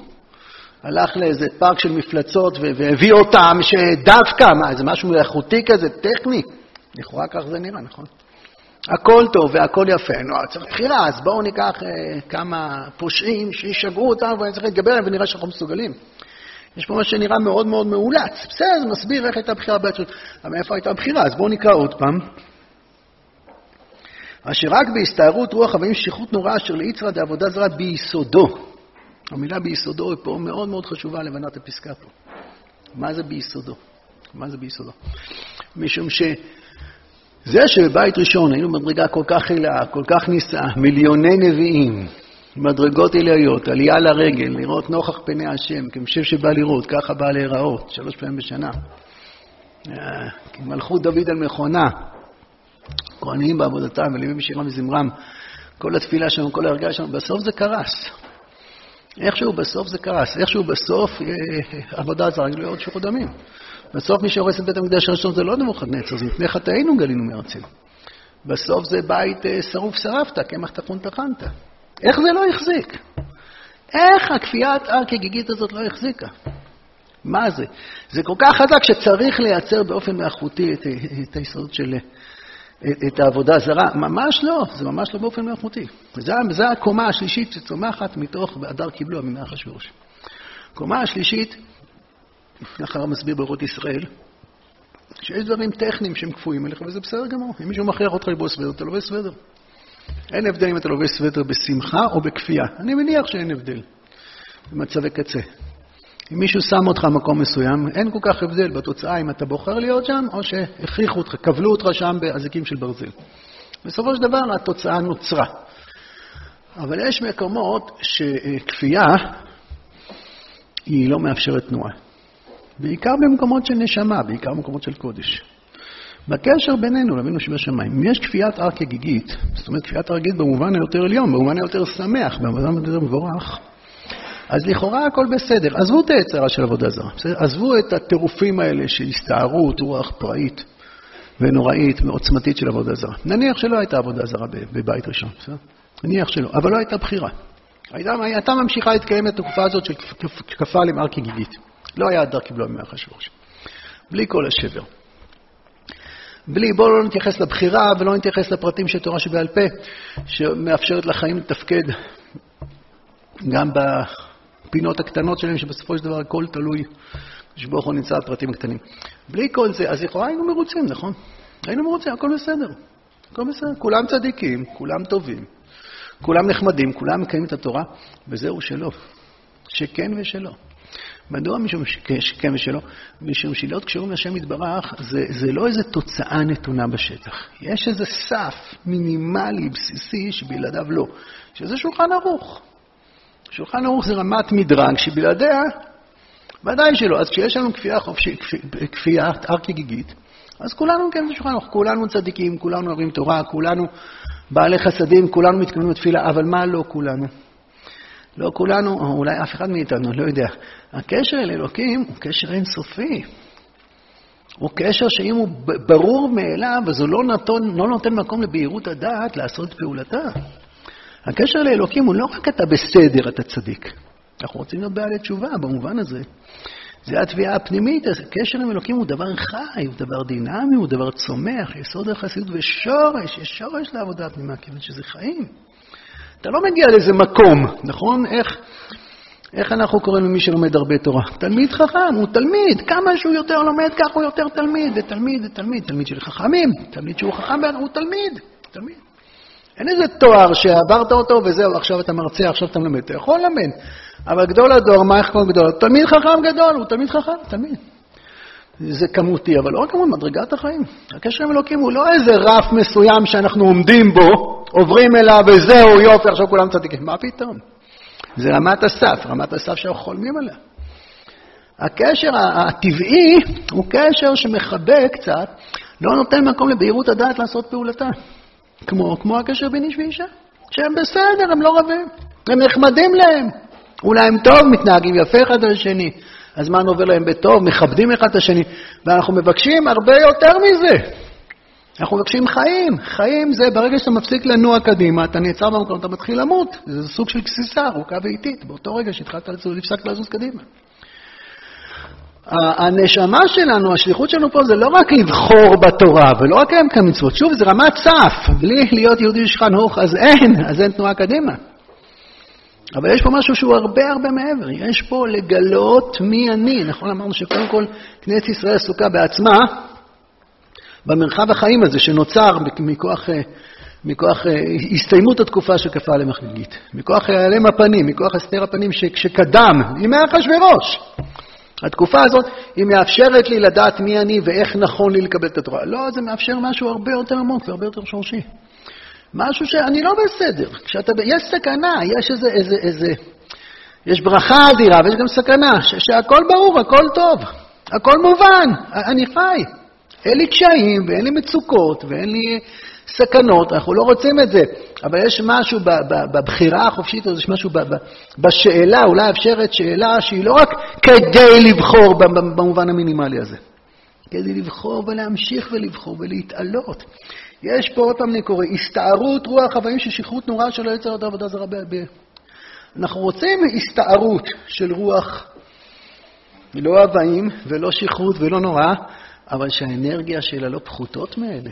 הלך לאיזה פארק של מפלצות והביא אותם, שדווקא, מה, זה משהו מלאכותי כזה, טכני? לכאורה כך זה נראה, נכון? הכל טוב והכל יפה, נו, צריך בחירה, אז בואו ניקח אה, כמה פושעים שישגעו אותנו ואני צריך להתגבר עליהם ונראה שאנחנו מסוגלים. יש פה מה שנראה מאוד מאוד מאולץ. בסדר, זה מסביר איך הייתה הבחירה בעצם. אבל מאיפה הייתה הבחירה? אז בואו נקרא עוד פעם. אשר רק בהסתערות רוח חווים שליחות נוראה אשר ליצרא דעבודה זרה ביסודו. המילה ביסודו היא פה מאוד מאוד חשובה לבנת הפסקה פה. מה זה ביסודו? מה זה ביסודו? משום שזה שבבית ראשון היינו במדרגה כל כך חילאה, כל כך נישאה, מיליוני נביאים, מדרגות עילאיות, עלייה לרגל, לראות נוכח פני השם, כמשב שבא לראות, ככה בא להיראות, שלוש פעמים בשנה. אה, מלכות דוד על מכונה, כהנים בעבודתם, ולווים בשירם וזמרם, כל התפילה שלנו, כל ההרגעה שלנו, בסוף זה קרס. איכשהו בסוף זה קרס, איכשהו בסוף אה, עבודה זרה גלויה עוד שפיכות דמים. בסוף מי שהורס את בית המקדש הראשון זה לא נבוכדנצר, זה מפני חטאינו גלינו מארצנו. בסוף זה בית אה, שרוף שרפת, קמח טחון טחנת. איך זה לא החזיק? איך הכפיית הר כגיגית הזאת לא החזיקה? מה זה? זה כל כך חזק שצריך לייצר באופן מלאכותי את, את היסודות של את העבודה הזרה, ממש לא, זה ממש לא באופן מלאכותי. זו הקומה השלישית שצומחת מתוך והדר קיבלו מימי אחשוורוש. הקומה השלישית, הרב מסביר באורות ישראל, שיש דברים טכניים שהם כפויים אליך, וזה בסדר גמור. אם מישהו מכריח אותך לבוא סוודר, אתה לובש סוודר. אין הבדל אם אתה לובש סוודר בשמחה או בכפייה. אני מניח שאין הבדל במצבי קצה. אם מישהו שם אותך במקום מסוים, אין כל כך הבדל בתוצאה אם אתה בוחר להיות שם, או שהכריחו אותך, כבלו אותך שם באזיקים של ברזל. בסופו של דבר התוצאה נוצרה. אבל יש מקומות שכפייה היא לא מאפשרת תנועה. בעיקר במקומות של נשמה, בעיקר במקומות של קודש. בקשר בינינו לבינו שבשמיים, אם יש כפיית הר כגיגית, זאת אומרת כפיית הר כגיגית במובן היותר עליון, במובן היותר שמח, במובן היותר מבורך, אז לכאורה הכל בסדר. עזבו את היצרה של עבודה זרה, בסדר? עזבו את הטירופים האלה של הסתערות, רוח פראית ונוראית ועוצמתית של עבודה זרה. נניח שלא הייתה עבודה זרה בבית ראשון, בסדר? נניח שלא, אבל לא הייתה בחירה. הייתה, הייתה ממשיכה להתקיים את התקופה הזאת של כפה הר כגיגית. לא היה הדר קיבלו מאחשוורוש. בלי כל השבר. בלי, בואו לא נתייחס לבחירה ולא נתייחס לפרטים של תורה שבעל פה, שמאפשרת לחיים לתפקד גם הפינות הקטנות שלהם, שבסופו של דבר הכל תלוי, שברוך הוא נמצא בפרטים הקטנים. בלי כל זה, אז לכאורה היינו מרוצים, נכון? היינו מרוצים, הכל בסדר. הכל בסדר. כולם צדיקים, כולם טובים, כולם נחמדים, כולם מקיימים את התורה, וזהו שלא. שכן ושלא. מדוע משום שכן ושלא? משום שלהיות קשורים לשם יתברך זה, זה לא איזו תוצאה נתונה בשטח. יש איזה סף מינימלי, בסיסי, שבלעדיו לא. שזה שולחן ערוך. שולחן ערוך זה רמת מדרג שבלעדיה, ודאי שלא. אז כשיש לנו כפייה חופשית, כפייה ארכי-גיגית, אז כולנו כן בשולחן ערוך, כולנו צדיקים, כולנו אוהבים תורה, כולנו בעלי חסדים, כולנו מתכוונים לתפילה, אבל מה לא כולנו? לא כולנו, או אולי אף אחד מאיתנו, לא יודע. הקשר אל אלוקים הוא קשר אינסופי. הוא קשר שאם הוא ברור מאליו, אז הוא לא נותן, לא נותן מקום לבהירות הדעת לעשות פעולתה. הקשר לאלוקים הוא לא רק אתה בסדר, אתה צדיק. אנחנו רוצים להיות בעלי תשובה במובן הזה. זה התביעה הפנימית, הקשר עם אלוקים הוא דבר חי, הוא דבר דינמי, הוא דבר צומח, יסוד החסידות ושורש, יש שורש לעבודה הפנימה, כיוון שזה חיים. אתה לא מגיע לאיזה מקום, נכון? איך, איך אנחנו קוראים למי שלומד הרבה תורה? תלמיד חכם, הוא תלמיד. כמה שהוא יותר לומד, כך הוא יותר תלמיד. זה תלמיד, זה תלמיד. תלמיד של חכמים, תלמיד שהוא חכם, הוא תלמיד. תמיד. אין איזה תואר שעברת אותו וזהו, עכשיו אתה מרצה, עכשיו אתה מלמד. אתה יכול ללמד. אבל גדול הדור, מה איך קוראים גדול? תלמיד חכם גדול, הוא תלמיד חכם, תמיד. זה כמותי, אבל לא רק כמות, מדרגת החיים. הקשר עם אלוקים הוא לא איזה רף מסוים שאנחנו עומדים בו, עוברים אליו וזהו, יופי, עכשיו כולם צדיקים. מה פתאום? זה רמת הסף, רמת הסף שאנחנו חולמים עליה. הקשר הטבעי הוא קשר שמחבק קצת, לא נותן מקום לבהירות הדעת לעשות פעולתה. כמו, כמו הקשר בין איש ואישה, שהם בסדר, הם לא רבים, הם נחמדים להם. אולי הם טוב, מתנהגים יפה אחד על השני, הזמן עובר להם בטוב, מכבדים אחד את השני, ואנחנו מבקשים הרבה יותר מזה. אנחנו מבקשים חיים. חיים זה ברגע שאתה מפסיק לנוע קדימה, אתה נעצר במקום, אתה מתחיל למות. זה סוג של גסיסה ארוכה ואיטית, באותו רגע שהתחלת לזוז, הפסקת לזוז קדימה. הנשמה שלנו, השליחות שלנו פה זה לא רק לבחור בתורה ולא רק לקיים כאן מצוות. שוב, זה רמת סף. בלי להיות יהודי שכן הוך, אז אין, אז אין תנועה קדימה. אבל יש פה משהו שהוא הרבה הרבה מעבר. יש פה לגלות מי אני. נכון, אמרנו שקודם כל כנסת ישראל עסוקה בעצמה במרחב החיים הזה שנוצר מכוח, מכוח הסתיימות התקופה עליהם החגיגית. מכוח העלם הפנים, מכוח הסתר הפנים שקדם, ימי אחשוורוש. התקופה הזאת, היא מאפשרת לי לדעת מי אני ואיך נכון לי לקבל את התורה. לא, זה מאפשר משהו הרבה יותר עמוק והרבה יותר שורשי. משהו שאני לא בסדר. כשאתה, יש סכנה, יש איזה, איזה, איזה, יש ברכה אדירה ויש גם סכנה, ש, שהכל ברור, הכל טוב, הכל מובן, אני חי. אין לי קשיים ואין לי מצוקות ואין לי סכנות, אנחנו לא רוצים את זה. אבל יש משהו בבחירה החופשית הזאת, יש משהו בשאלה, אולי אפשרת שאלה שהיא לא רק כדי לבחור במובן המינימלי הזה, כדי לבחור ולהמשיך ולבחור ולהתעלות. יש פה, עוד פעם אני קורא, הסתערות רוח חוואים של שכרות נורא שלא יצר יותר עבודה זרה. אנחנו רוצים הסתערות של רוח, לא הוואים ולא שכרות ולא נורא, אבל שהאנרגיה שלה לא פחותות מאלה.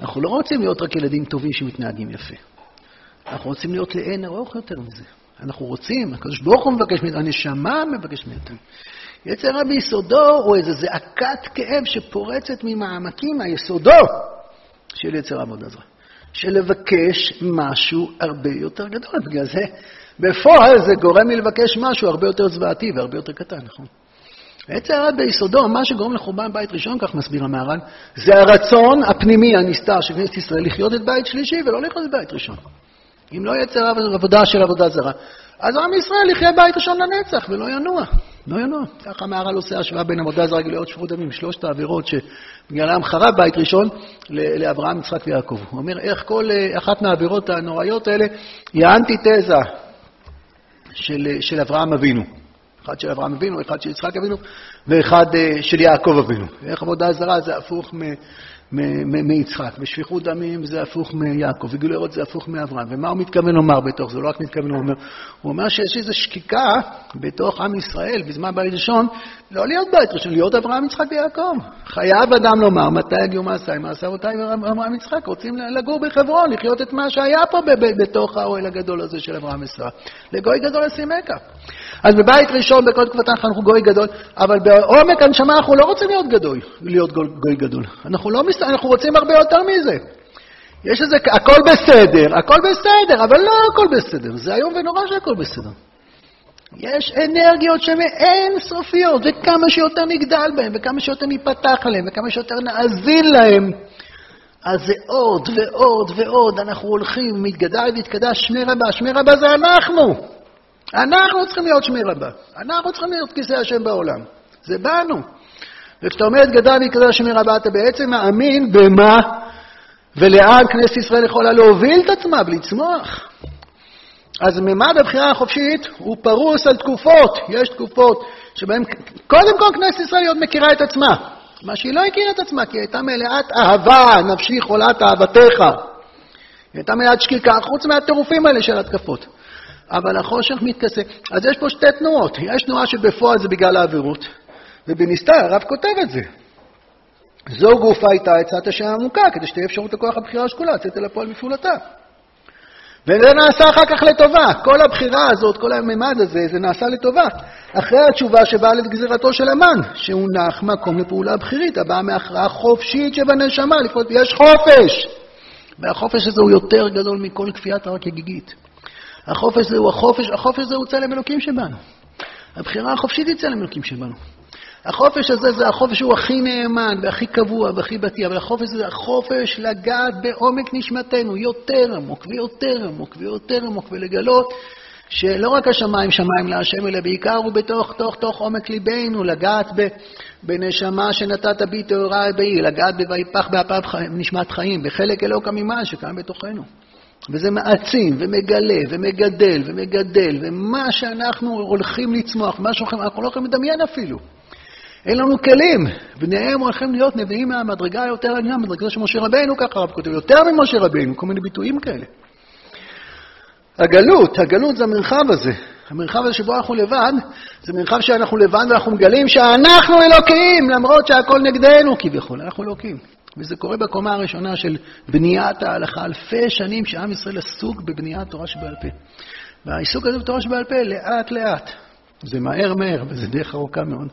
אנחנו לא רוצים להיות רק ילדים טובים שמתנהגים יפה. אנחנו רוצים להיות לאין ארוך יותר מזה. אנחנו רוצים, הקדוש ברוך הוא מבקש מאיתנו, הנשמה מבקשת מאיתנו. יצר רע ביסודו הוא איזו זעקת כאב שפורצת ממעמקים מהיסודו של יצר עבודה זרה. של לבקש משהו הרבה יותר גדול. בגלל זה, בפועל זה גורם לי לבקש משהו הרבה יותר זוועתי והרבה יותר קטן, נכון? עץ הרע ביסודו, מה שגורם לחורבן בית ראשון, כך מסביר המהר"ל, זה הרצון הפנימי הנסתר של כנסת ישראל לחיות את בית שלישי ולא לחיות את בית ראשון. אם לא יצר עבודה של עבודה זרה, אז עם ישראל יחיה בית ראשון לנצח ולא ינוע. לא ינוע. ככה המהר"ל עושה השוואה בין עבודה זרה גילויות שפרות דמים, שלושת העבירות שבגללם חרב בית ראשון לאברהם, יצחק ויעקב. הוא אומר איך כל אה, אחת מהעבירות הנוראיות האלה היא האנטיתזה של, של אברהם אבינו. אחד של אברהם אבינו, אחד של יצחק אבינו, ואחד אה, של יעקב אבינו. איך עבודה זרה זה הפוך מיצחק, ושפיכות דמים זה הפוך מיעקב, וגילוי ערות זה הפוך מאברהם. ומה הוא מתכוון לומר בתוך זה? לא רק מתכוון לומר, הוא אומר שיש איזו שקיקה בתוך עם ישראל בזמן בית ראשון, לא להיות בית ראשון, להיות אברהם, יצחק ויעקב. חייב אדם לומר מתי מעשיי, מעשי אבותיי ואברהם יצחק, רוצים לגור בחברון, לחיות את מה שהיה פה בתוך האוהל הגדול הזה של אברהם ושרה. לגוי גדול אשימך. אז בבית ראשון, בכל תקופתן אנחנו גוי גדול, אבל בעומק הנשמה אנחנו לא רוצים להיות גדול, להיות גוי גדול. אנחנו לא מסת... אנחנו רוצים הרבה יותר מזה. יש איזה, הכל בסדר, הכל בסדר, אבל לא הכל בסדר. זה איום ונורא שהכל בסדר. יש אנרגיות שהן אין סופיות, וכמה שיותר נגדל בהן, וכמה שיותר ניפתח עליהן, וכמה שיותר נאזין להן, אז זה עוד ועוד ועוד, אנחנו הולכים, מתגדל והתקדש שמי רבה, שמי רבה זה אנחנו. אנחנו צריכים להיות שמי רבה. אנחנו צריכים להיות כיסא השם בעולם. זה בנו. וכשאתה אומר את גדל ויקרא שמי רבה, אתה בעצם מאמין במה ולאן כנסת ישראל יכולה להוביל את עצמה ולצמוח. אז ממד הבחירה החופשית הוא פרוס על תקופות. יש תקופות שבהן קודם כל כנסת ישראל עוד מכירה את עצמה. מה שהיא לא הכירה את עצמה, כי היא הייתה מלאת אהבה, נפשי חולת אהבתך. היא הייתה מלאת שקיקה, חוץ מהטירופים האלה של התקפות. אבל החושך מתכסה. אז יש פה שתי תנועות. יש תנועה שבפועל זה בגלל העבירות, ובנסתר הרב כותב את זה. זו גופה הייתה עצת השם עמוקה, כדי שתהיה אפשרות לכוח הבחירה השקולה לצאת אל הפועל מפעולתה. וזה נעשה אחר כך לטובה. כל הבחירה הזאת, כל הממד הזה, זה נעשה לטובה. אחרי התשובה שבאה לגזירתו של המן, שהוא נח מקום לפעולה בכירית, הבאה מהכרעה חופשית שבנשמה, לפעול, יש חופש. והחופש הזה הוא יותר גדול מכל כפיית הרק הגיגית. החופש הזה הוא החופש, החופש הזה הוא צלם אלוקים שבנו. הבחירה החופשית היא צלם אלוקים שבנו. החופש הזה זה החופש שהוא הכי נאמן והכי קבוע והכי בטי, אבל החופש זה החופש לגעת בעומק נשמתנו, יותר עמוק ויותר עמוק ויותר עמוק, ולגלות שלא רק השמיים שמיים להשם, אלא בעיקר הוא בתוך תוך תוך עומק ליבנו, לגעת ב, בנשמה שנתת בי טהורה בי, לגעת ב"ויפח באפיו נשמת חיים", בחלק אלוקא ממעל שקיים בתוכנו. וזה מעצים ומגלה ומגדל ומגדל, ומה שאנחנו הולכים לצמוח, מה שאנחנו אנחנו לא יכולים לדמיין אפילו. אין לנו כלים. בניהם הולכים להיות נביאים מהמדרגה היותר עליונה, מדרגה של משה רבינו, ככה הרב כותב, יותר ממשה רבינו, כל מיני ביטויים כאלה. הגלות, הגלות זה המרחב הזה. המרחב הזה שבו אנחנו לבד, זה מרחב שאנחנו לבד ואנחנו מגלים שאנחנו אלוקים, למרות שהכל נגדנו כביכול, אנחנו אלוקים. וזה קורה בקומה הראשונה של בניית ההלכה, אלפי שנים שעם ישראל עסוק בבניית תורה שבעל פה. והעיסוק הזה בתורה שבעל פה, לאט לאט, זה מהר מהר, וזה דרך ארוכה מאוד.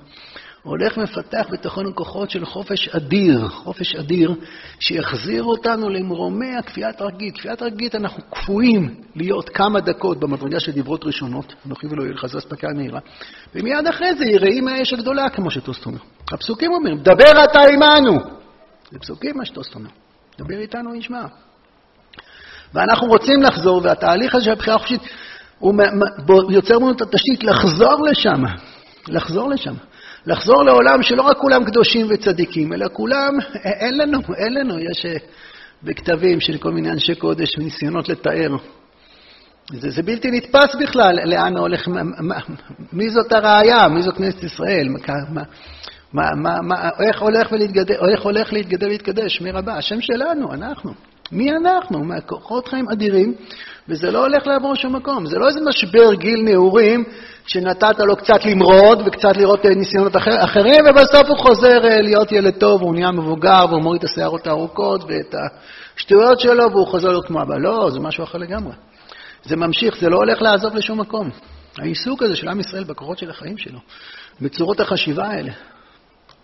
הולך ומפתח בתוכנו כוחות של חופש אדיר, חופש אדיר, שיחזיר אותנו למרומי הכפיית הרגית. כפיית הרגית אנחנו קפואים להיות כמה דקות במדרגה של דברות ראשונות, אנוכי ולא יהיה לך זו אספקה מהירה, ומיד אחרי זה יראי מהאש הגדולה, כמו שטוסט אומר. הפסוקים אומרים, דבר אתה עמנו. זה פסוקים מה שטוסט אומר. דבר איתנו נשמע. ואנחנו רוצים לחזור, והתהליך הזה של הבחירה החופשית, הוא יוצר לנו את התשתית לחזור לשם, לחזור לשם. לחזור לעולם שלא רק כולם קדושים וצדיקים, אלא כולם, אין לנו, אין לנו, יש אה, בכתבים של כל מיני אנשי קודש וניסיונות לתאר. זה, זה בלתי נתפס בכלל לאן הולך, מה, מי זאת הראייה, מי זאת כנסת ישראל, מה, מה, מה, מה, איך הולך ולהתגדל, איך הולך להתגדל ולהתקדש, מי רבה? השם שלנו, אנחנו. מי אנחנו? מהכוחות חיים אדירים, וזה לא הולך לעבור שום מקום. זה לא איזה משבר גיל נעורים שנתת לו קצת למרוד וקצת לראות אה, ניסיונות אחר, אחרים, ובסוף הוא חוזר אה, להיות ילד טוב, והוא נהיה מבוגר, והוא מוריד את השערות הארוכות ואת השטויות שלו, והוא חוזר להיות כמו אבא. לא, זה משהו אחר לגמרי. זה ממשיך, זה לא הולך לעזוב לשום מקום. העיסוק הזה של עם ישראל בכוחות של החיים שלו, בצורות החשיבה האלה,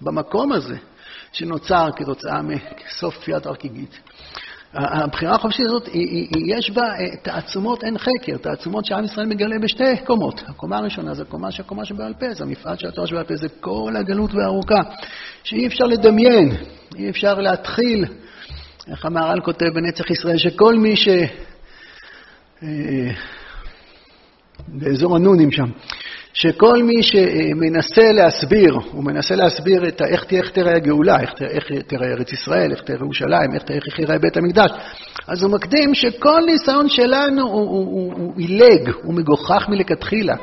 במקום הזה שנוצר כתוצאה מסוף כפיית הרכיגית. הבחירה החופשית הזאת, יש בה אה, תעצומות אין חקר, תעצומות שעם ישראל מגלה בשתי קומות. הקומה הראשונה זה הקומה של הקומה שבעל פה, זה המפעל של התורה שבעל פה, זה כל הגלות והארוכה, שאי אפשר לדמיין, אי אפשר להתחיל, איך המהר"ל כותב בנצח ישראל, שכל מי ש... אה, באזור הנונים שם, שכל מי שמנסה להסביר, הוא מנסה להסביר את איך, איך תראה הגאולה, איך, איך תראה ארץ ישראל, איך תראה ירושלים, איך, איך יראה בית המקדש, אז הוא מקדים שכל ניסיון שלנו הוא, הוא, הוא, הוא עילג, הוא מגוחך מלכתחילה.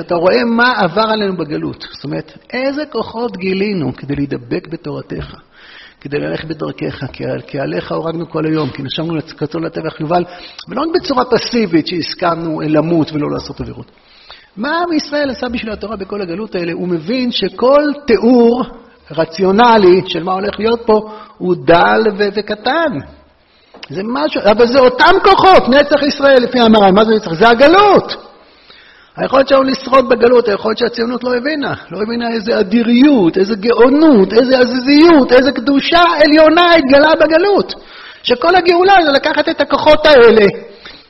אתה רואה מה עבר עלינו בגלות. זאת אומרת, איזה כוחות גילינו כדי להידבק בתורתך, כדי ללכת בדרכך, כי, כי עליך הורגנו כל היום, כי נשמנו לקצון לטבח יובל, ולא רק בצורה פסיבית שהסכמנו למות ולא לעשות עבירות. מה עם ישראל עשה בשביל התורה בכל הגלות האלה? הוא מבין שכל תיאור רציונלי של מה הולך להיות פה הוא דל ו- וקטן. זה משהו, אבל זה אותם כוחות, נצח ישראל לפי המרן, מה זה נצח? זה הגלות. היכולת שלנו לשרוד בגלות, היכולת שהציונות לא הבינה. לא הבינה איזה אדיריות, איזה גאונות, איזה עזיזיות, איזה קדושה עליונה התגלה בגלות. שכל הגאולה זה לקחת את הכוחות האלה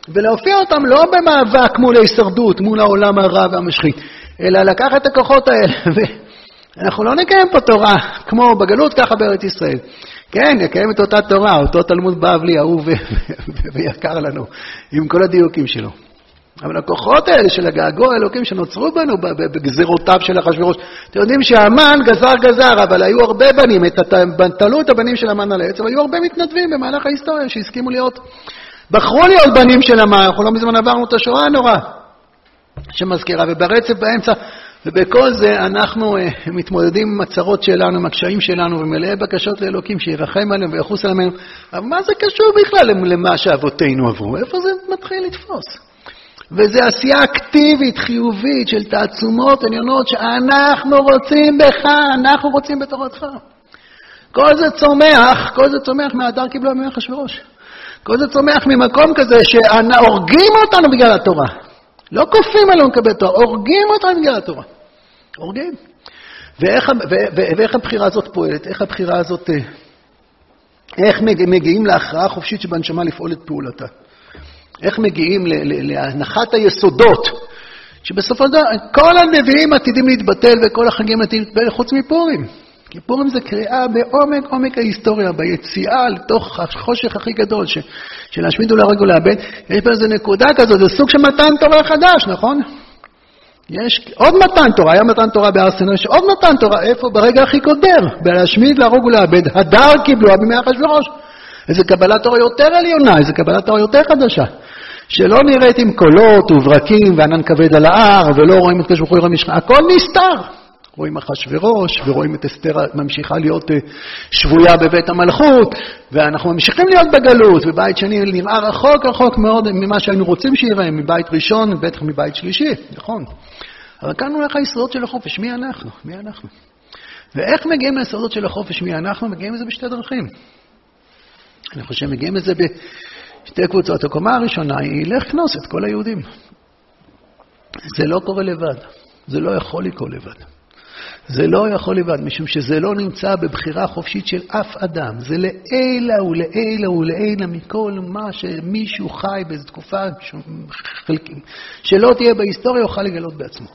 ולהופיע אותם לא במאבק מול ההישרדות, מול העולם הרע והמשחית, אלא לקחת את הכוחות האלה. ואנחנו לא נקיים פה תורה כמו בגלות, ככה בארץ ישראל. כן, נקיים את אותה תורה, אותו תלמוד בבלי אהוב ויקר לנו, עם כל הדיוקים שלו. אבל הכוחות האלה של הגעגוע האלוקים שנוצרו בנו בגזירותיו של אחשוורוש, אתם יודעים שהמן גזר גזר, אבל היו הרבה בנים, תלו את הבנים של המן על העץ, אבל היו הרבה מתנדבים במהלך ההיסטוריה שהסכימו להיות בחרו להיות בנים של המן, אנחנו לא מזמן עברנו את השואה הנוראה שמזכירה, וברצף באמצע, ובכל זה אנחנו uh, מתמודדים עם הצרות שלנו, עם הקשיים שלנו, ומלאי בקשות לאלוקים שירחם עליהם ויחוס עליהם. אבל מה זה קשור בכלל למה שאבותינו עברו? איפה זה מתחיל לתפוס? וזו עשייה אקטיבית, חיובית, של תעצומות עליונות שאנחנו רוצים בך, אנחנו רוצים בתורתך. כל זה צומח, כל זה צומח מהדר קיבלו ממך אחשוורוש. כל זה צומח ממקום כזה שהורגים אותנו בגלל התורה. לא כופים עלינו לקבל תורה, הורגים אותנו בגלל התורה. הורגים. ואיך, ואיך הבחירה הזאת פועלת? איך הבחירה הזאת אה, איך מגיעים להכרעה חופשית שבנשמה לפעול את פעולתה. איך מגיעים להנחת היסודות, שבסופו של דבר כל הנביאים עתידים להתבטל וכל החגים עתידים להתבטל חוץ מפורים. כי פורים זה קריאה בעומק עומק ההיסטוריה, ביציאה לתוך החושך הכי גדול ש, של להשמיד ולהרג ולאבד. יש פה איזו נקודה כזאת, זה סוג של מתן תורה חדש, נכון? יש עוד מתן תורה, היה מתן תורה בהר סיני, יש עוד מתן תורה, איפה? ברגע הכי קודר, בלהשמיד, להרוג ולאבד. הדר קיבלוה בימי אחשוורוש. איזה קבלת תורה יותר עליונה, איזה קבלת תורה יותר חדשה. שלא נראית עם קולות וברקים וענן כבד על ההר, ולא רואים את כשבחור יראה משכן, הכל נסתר. רואים אחשוורוש, ורואים את אסתר ממשיכה להיות אה, שבויה בבית המלכות, ואנחנו ממשיכים להיות בגלות, ובית שני נראה רחוק רחוק מאוד ממה שהיינו רוצים שיראה, מבית ראשון, בטח מבית שלישי, נכון. אבל כאן הולך היסודות של החופש, מי אנחנו? מי אנחנו? ואיך מגיעים ליסודות של החופש, מי אנחנו? מגיעים לזה בשתי דרכים. אני חושב מגיעים לזה בשתי קבוצות. הקומה הראשונה היא, לך כנוס את כל היהודים. זה לא קורה לבד, זה לא יכול לקרות לבד. זה לא יכול לבד, משום שזה לא נמצא בבחירה חופשית של אף אדם. זה לעילא ולעילא ולעילא מכל מה שמישהו חי באיזו תקופה חלקים, שלא תהיה בהיסטוריה, יוכל לגלות בעצמו.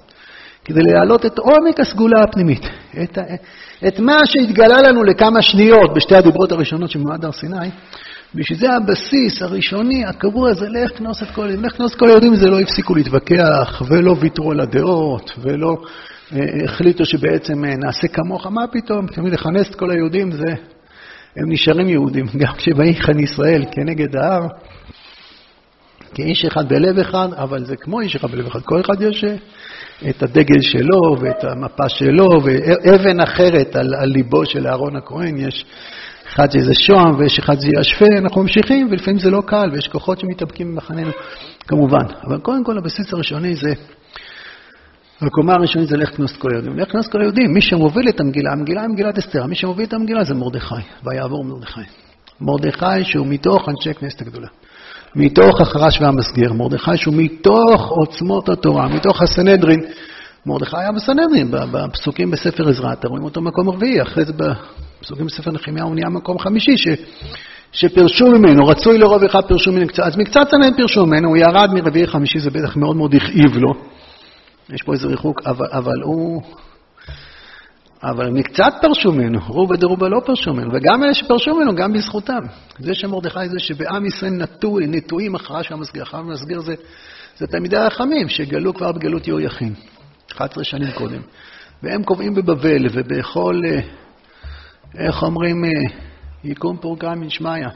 כדי להעלות את עומק הסגולה הפנימית, את, את מה שהתגלה לנו לכמה שניות בשתי הדיברות הראשונות של מעמד הר סיני, בשביל זה הבסיס הראשוני, הקבוע, זה לך כנוס את כל היהודים. לך כנוס את כל היהודים זה לא הפסיקו להתווכח, ולא ויתרו על הדעות, ולא החליטו שבעצם אה, נעשה כמוך, מה פתאום? תמיד לכנס את כל היהודים, זה, הם נשארים יהודים. גם כשבאים ישראל כנגד ההר, כאיש אחד בלב אחד, אבל זה כמו איש אחד בלב אחד. כל אחד יש אה, את הדגל שלו ואת המפה שלו, ואבן אחרת על, על ליבו של אהרון הכהן, יש אחד שזה שוהם ויש אחד שזה ישפה, אנחנו ממשיכים, ולפעמים זה לא קל, ויש כוחות שמתאבקים במחננו, כמובן. אבל קודם כל הבסיס הראשוני זה הקומה הראשונית זה לך כנוס כל היהודים. לך כנוס כל היהודים, מי שמוביל את המגילה, המגילה היא מגילת אסתר, מי שמוביל את המגילה זה מרדכי, ויעבור מרדכי. מרדכי שהוא מתוך אנשי כנסת הגדולה, מתוך החרש והמסגר, מרדכי שהוא מתוך עוצמות התורה, מתוך הסנהדרין. מרדכי היה בסנהדרין, בפסוקים בספר עזרא, אתם רואים אותו מקום רביעי, אחרי זה בפסוקים בספר נחמיה הוא נהיה מקום חמישי, ש... שפרשו ממנו, רצוי לרוב אחד פרשו ממנו אז מקצת סנהדרין פרשו ממנו, הוא ירד מרביעי חמישי, זה בטח מאוד מאוד הכאיב לו. יש פה איזה ריחוק, אבל, אבל הוא... אבל מקצת פרשו ממנו, רובה דרובה לא פרשו ממנו, וגם אלה שפרשו ממנו, גם בזכותם. זה שמרדכי זה שבעם ישראל נטוי, נטועים אחרה של המסגר. אחר המסגר זה, זה תלמידי החכמים, שגלו כבר בגלות יהויכין, 11 שנים קודם. והם קובעים בבבל ובכל, אה, איך אומרים, אה, יקום פורקה מן שמיא.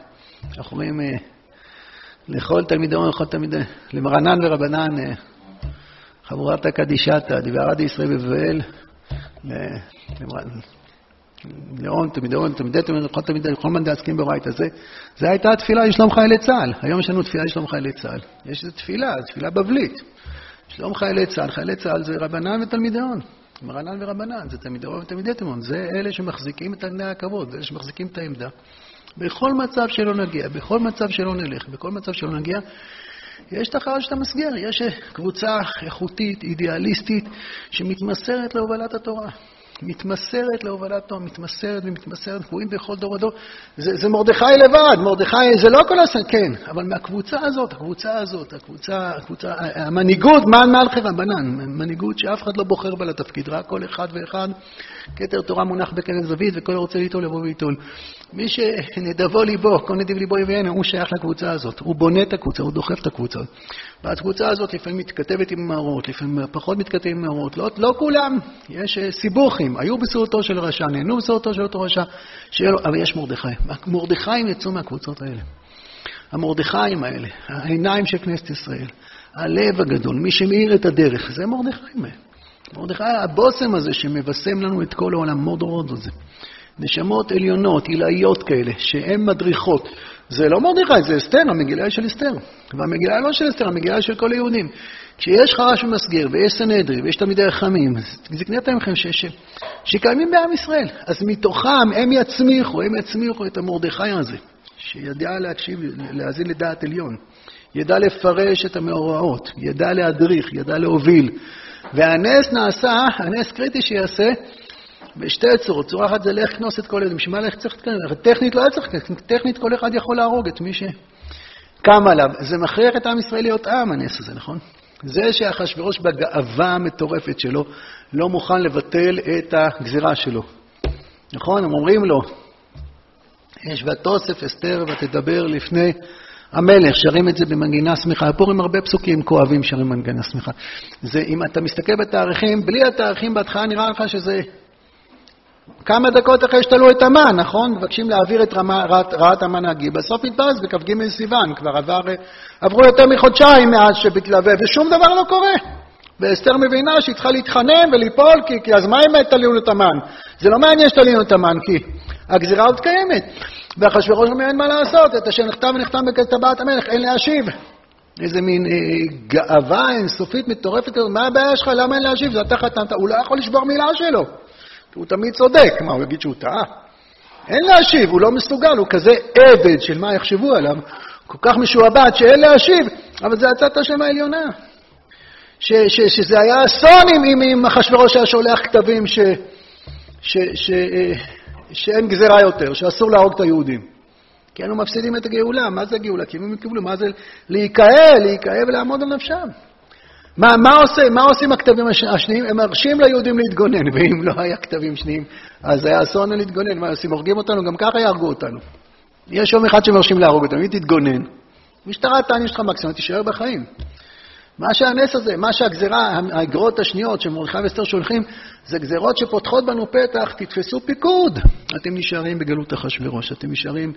איך אומרים, אה, לכל תלמידי, לכל תלמידי, למרנן ורבנן, חבורת הקדישתא, דבערד ישראל בבבל, לאון, תמידי און, תמידי תמידי, לכל תמידי, לכל מאן דעסקים ברייתא. זה הייתה התפילה לשלום חיילי צה"ל. היום יש לנו תפילה לשלום חיילי צה"ל. יש איזו תפילה, תפילה בבלית. שלום חיילי צה"ל, חיילי צה"ל זה רבנן ותלמידי הון. מרנן ורבנן, זה תלמידי הון ותלמידי תימון. זה אלה שמחזיקים את עיני הכבוד, זה אלה שמחזיקים את העמדה. בכל מצב שלא נגיע, בכל מצב שלא נלך, בכל מצב שלא נגיע, יש את החרש את המסגר, יש קבוצה איכותית, אידיאליסטית, שמתמסרת להובלת התורה. מתמסרת להובלת תורה, מתמסרת ומתמסרת, קבועים בכל דור ודור. זה, זה מרדכי לבד, מרדכי זה לא כל הסן, כן, אבל מהקבוצה הזאת, הקבוצה הזאת, הקבוצה, הקבוצה, המנהיגות, מעל מעל חרבנן, מנהיגות שאף אחד לא בוחר בה לתפקיד, רק כל אחד ואחד, כתר תורה מונח בקרן זווית, וכל הרוצה ליטול יבוא וייטול. מי שנדבו ליבו, כל נדיב ליבו יביאנה, הוא שייך לקבוצה הזאת, הוא בונה את הקבוצה, הוא דוחף את הקבוצה. והקבוצה הזאת לפעמים מתכתבת עם מאורות, לפעמים פחות מתכתבת עם מאורות, לא, לא כולם, יש אה, סיבוכים, היו בסעותו של רשע, נהנו בסעותו של אותו רשע, שיהיה לו, אבל יש מרדכי. מרדכיים יצאו מהקבוצות האלה. המרדכיים האלה, העיניים של כנסת ישראל, הלב הגדול, מי שמאיר את הדרך, זה מרדכיים האלה. מרדכי, הבושם הזה שמבשם לנו את כל העולם, מורדורוד הזה. נשמות עליונות, עילאיות כאלה, שהן מדריכות. זה לא מרדכי, זה אסתר, המגילה של אסתר. והמגילה לא של אסתר, המגילה של כל היהודים. כשיש חרש ומסגר, ויש סנהדרי, ויש תלמידי רחמים, זה קניית לכם שקיימים בעם ישראל. אז מתוכם הם יצמיחו, הם יצמיחו את המרדכי הזה, שידע להקשיב, להאזין לדעת עליון. ידע לפרש את המאורעות, ידע להדריך, ידע להוביל. והנס נעשה, הנס קריטי שיעשה, בשתי צורות. צורה אחת זה לך כנוס את כל אלה. בשביל מה לך צריך להתכנס? טכנית לא היה צריך להתכנס. טכנית כל אחד יכול להרוג את מי שקם עליו. זה מכריח את עם ישראל להיות עם, הנס הזה, נכון? זה שאחשוורוש בגאווה המטורפת שלו לא מוכן לבטל את הגזירה שלו. נכון? הם אומרים לו, יש ותוסף אסתר ותדבר לפני המלך, שרים את זה במנגינה שמחה. הפורים הרבה פסוקים כואבים שרים במנגינה שמחה. זה, אם אתה מסתכל בתאריכים, בלי התאריכים בהתחלה נראה לך שזה כמה דקות אחרי שתלו את המן, נכון? מבקשים להעביר את רעת, המן הגיל. בסוף התפרס בכ"ג סיוון, כבר עבר, עברו יותר מחודשיים מאז שבתלווה, ושום דבר לא קורה. ואסתר מבינה שהיא צריכה להתחנן וליפול, כי, כי אז מה אם תלינו את המן? זה לא מעניין שתלינו את המן, כי הגזירה עוד קיימת. ואחשוורוש אומר, אין מה לעשות, את אשר נכתב ונחתם בכתבת המלך, אין להשיב. איזה מין אה, גאווה אינסופית מטורפת מה הבעיה שלך, למה אין להשיב? זה אתה חתמת, הוא לא יכול לשבור מילה שלו. הוא תמיד צודק, מה, הוא יגיד שהוא טעה? אין להשיב, הוא לא מסוגל, הוא כזה עבד של מה יחשבו עליו, כל כך משועבד שאין להשיב, אבל זה עצת השם העליונה. ש, ש, שזה היה אסון אם, אם אחשוורוש היה שולח כתבים ש, ש, ש, אה, שאין גזירה יותר, שאסור להרוג את היהודים. כי היינו מפסידים את הגאולה. מה זה גאולה? כי אם הם יקבלו, מה זה להיקהל, להיקהל ולעמוד על נפשם. מה, מה, עושה, מה עושים הכתבים השניים? הם מרשים ליהודים להתגונן, ואם לא היה כתבים שניים, אז היה אסון להתגונן. מה עושים? הורגים אותנו? גם ככה יהרגו אותנו. יש יום אחד שמרשים להרוג אותנו, אם תתגונן, משטרה תעניש אותך מקסימום, תישאר בחיים. מה שהנס הזה, מה שהגזירה, האגרות השניות שמרדכי ואסתר שולחים, זה גזירות שפותחות בנו פתח, תתפסו פיקוד. אתם נשארים בגלות אחשוורוש, אתם נשארים,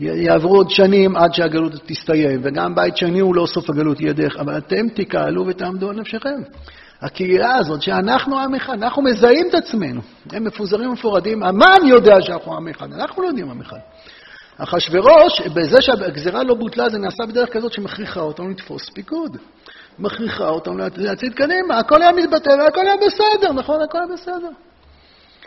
יעברו עוד שנים עד שהגלות תסתיים, וגם בית שני הוא לא סוף הגלות, יהיה דרך, אבל אתם תקהלו ותעמדו על נפשכם. הקהילה הזאת, שאנחנו עם אחד, אנחנו מזהים את עצמנו. הם מפוזרים ומפורדים, המן יודע שאנחנו עם אחד, אנחנו לא יודעים עם אחד. אחשוורוש, בזה שהגזירה לא בוטלה, זה נעשה בדרך כזאת שמכריחה אותנו לתפוס פיקוד. מכריחה אותם להציד קדימה, הכל היה מתבטל והכל היה בסדר, נכון? הכל היה בסדר.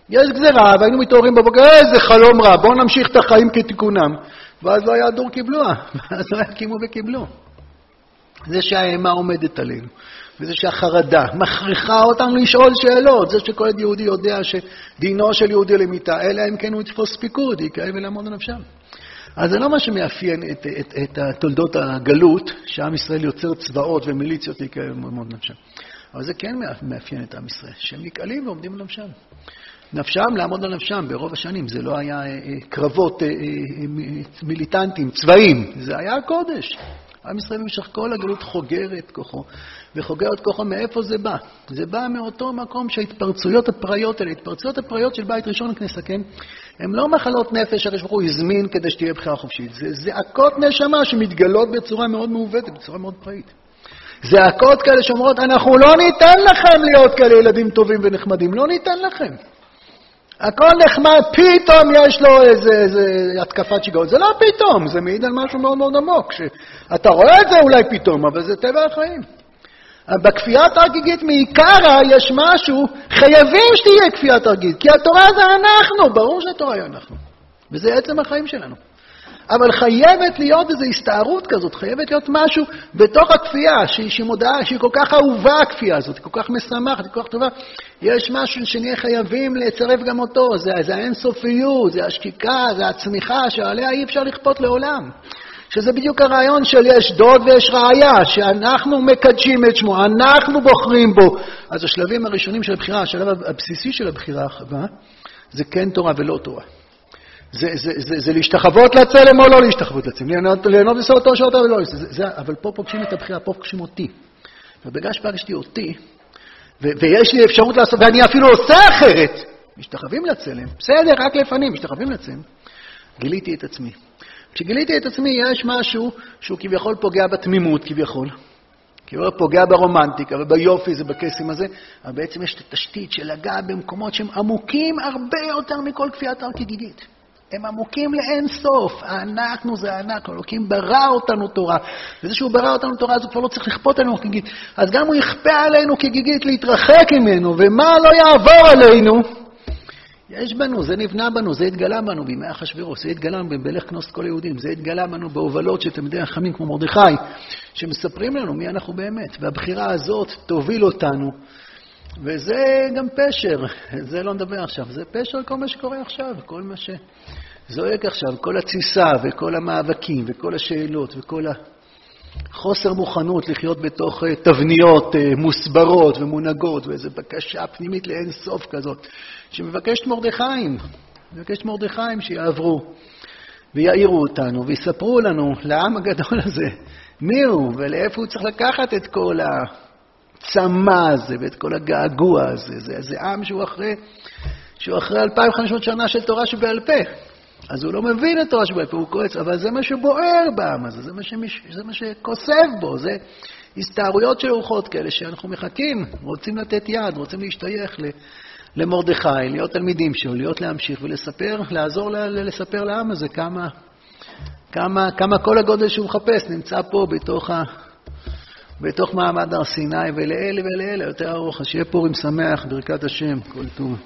יש גזירה, והיינו מתעוררים בבוקר, איזה חלום רע, בואו נמשיך את החיים כתיקונם. ואז לא היה דור קיבלוה, ואז לא יקימו וקיבלו. זה שהאימה עומדת עלינו, וזה שהחרדה מכריחה אותנו לשאול שאלות, זה שכל יהודי יודע שדינו של יהודי למיתה, אלא אם כן הוא יתפוס פיקוד, יקרא ולעמוד על נפשם. אז זה לא מה שמאפיין את, את, את תולדות הגלות, שעם ישראל יוצר צבאות ומיליציות להיקרא מאוד נפשם. אבל זה כן מאפיין את עם ישראל, שהם נקהלים ועומדים על נפשם. נפשם, לעמוד על נפשם ברוב השנים. זה לא היה אה, אה, קרבות אה, מיליטנטיים, צבאיים, זה היה הקודש. עם ישראל במשך כל הגלות חוגר את כוחו, וחוגר את כוחו מאיפה זה בא? זה בא מאותו מקום שההתפרצויות הפראיות האלה, ההתפרצויות הפראיות של בית ראשון, רק נסכם, הן לא מחלות נפש שהקדוש ברוך הוא הזמין כדי שתהיה בחירה חופשית, זה זעקות נשמה שמתגלות בצורה מאוד מעוותת, בצורה מאוד פראית. זעקות כאלה שאומרות, אנחנו לא ניתן לכם להיות כאלה ילדים טובים ונחמדים, לא ניתן לכם. הכל נחמד, פתאום יש לו איזה, איזה התקפת שיגעון. זה לא פתאום, זה מעיד על משהו מאוד מאוד עמוק. אתה רואה את זה אולי פתאום, אבל זה טבע החיים. בכפייה התרגיגית מעיקרה יש משהו, חייבים שתהיה כפייה תרגיגית, כי התורה זה אנחנו, ברור שהתורה היא אנחנו. וזה עצם החיים שלנו. אבל חייבת להיות איזו הסתערות כזאת, חייבת להיות משהו בתוך הכפייה, שהיא, שהיא מודעה, שהיא כל כך אהובה הכפייה הזאת, היא כל כך משמחת, היא כל כך טובה. יש משהו שנהיה חייבים לצרף גם אותו, זה, זה האינסופיות, זה השקיקה, זה הצמיחה, שעליה אי אפשר לכפות לעולם. שזה בדיוק הרעיון של יש דוד ויש ראיה, שאנחנו מקדשים את שמו, אנחנו בוחרים בו. אז השלבים הראשונים של הבחירה, השלב הבסיסי של הבחירה, זה כן תורה ולא תורה. זה, זה, זה, זה להשתחוות לצלם או לא להשתחוות לצלם, ליהנות, בסעותו שעות ולא זה, אבל פה פוגשים את הבחירה, פה פוגשים אותי. ובגלל שפגשתי אותי, ו, ויש לי אפשרות לעשות, ואני אפילו עושה אחרת, משתחווים לצלם, בסדר, רק לפנים, משתחווים לצלם, גיליתי את עצמי. כשגיליתי את עצמי, יש משהו שהוא כביכול פוגע בתמימות, כביכול. כביכול פוגע ברומנטיקה וביופי, זה בקסם הזה, אבל בעצם יש את התשתית של לגע במקומות שהם עמוקים הרבה יותר מכל כפיית הר כגיגית. הם עמוקים לאין סוף. אנחנו זה אנחנו, אלוקים ברא אותנו תורה. וזה שהוא ברא אותנו תורה, אז הוא כבר לא צריך לכפות עלינו כגיגית. אז גם הוא יכפה עלינו כגיגית להתרחק ממנו, ומה לא יעבור עלינו? יש בנו, זה נבנה בנו, זה התגלה בנו בימי אחשוורוש, זה התגלה בנו בלך כנוס כל היהודים, זה התגלה בנו בהובלות של תלמידי החכמים כמו מרדכי, שמספרים לנו מי אנחנו באמת. והבחירה הזאת תוביל אותנו וזה גם פשר, זה לא נדבר עכשיו, זה פשר כל מה שקורה עכשיו, כל מה שזועק עכשיו, כל התסיסה וכל המאבקים וכל השאלות וכל החוסר מוכנות לחיות בתוך אה, תבניות אה, מוסברות ומונהגות ואיזו בקשה פנימית לאין סוף כזאת, שמבקשת מרדכיים, מבקשת מרדכיים שיעברו ויעירו אותנו ויספרו לנו, לעם הגדול הזה, מי הוא ולאיפה הוא צריך לקחת את כל. הצמא הזה ואת כל הגעגוע הזה. זה, זה עם שהוא אחרי, שהוא אחרי 2,500 שנה של תורה שבעל פה. אז הוא לא מבין את תורה שבעל פה, הוא כועס, אבל זה מה שבוער בעם הזה, זה מה, שמש, זה מה שכוסף בו, זה הסתערויות של רוחות כאלה שאנחנו מחכים, רוצים לתת יד, רוצים להשתייך למרדכי, להיות תלמידים שלו, להיות להמשיך ולספר, לעזור לספר לעם הזה כמה, כמה, כמה כל הגודל שהוא מחפש נמצא פה בתוך ה... בתוך מעמד הר סיני, ולאלה ולאלה יותר ארוך, אז שיהיה פורים שמח, ברכת השם, כל טוב.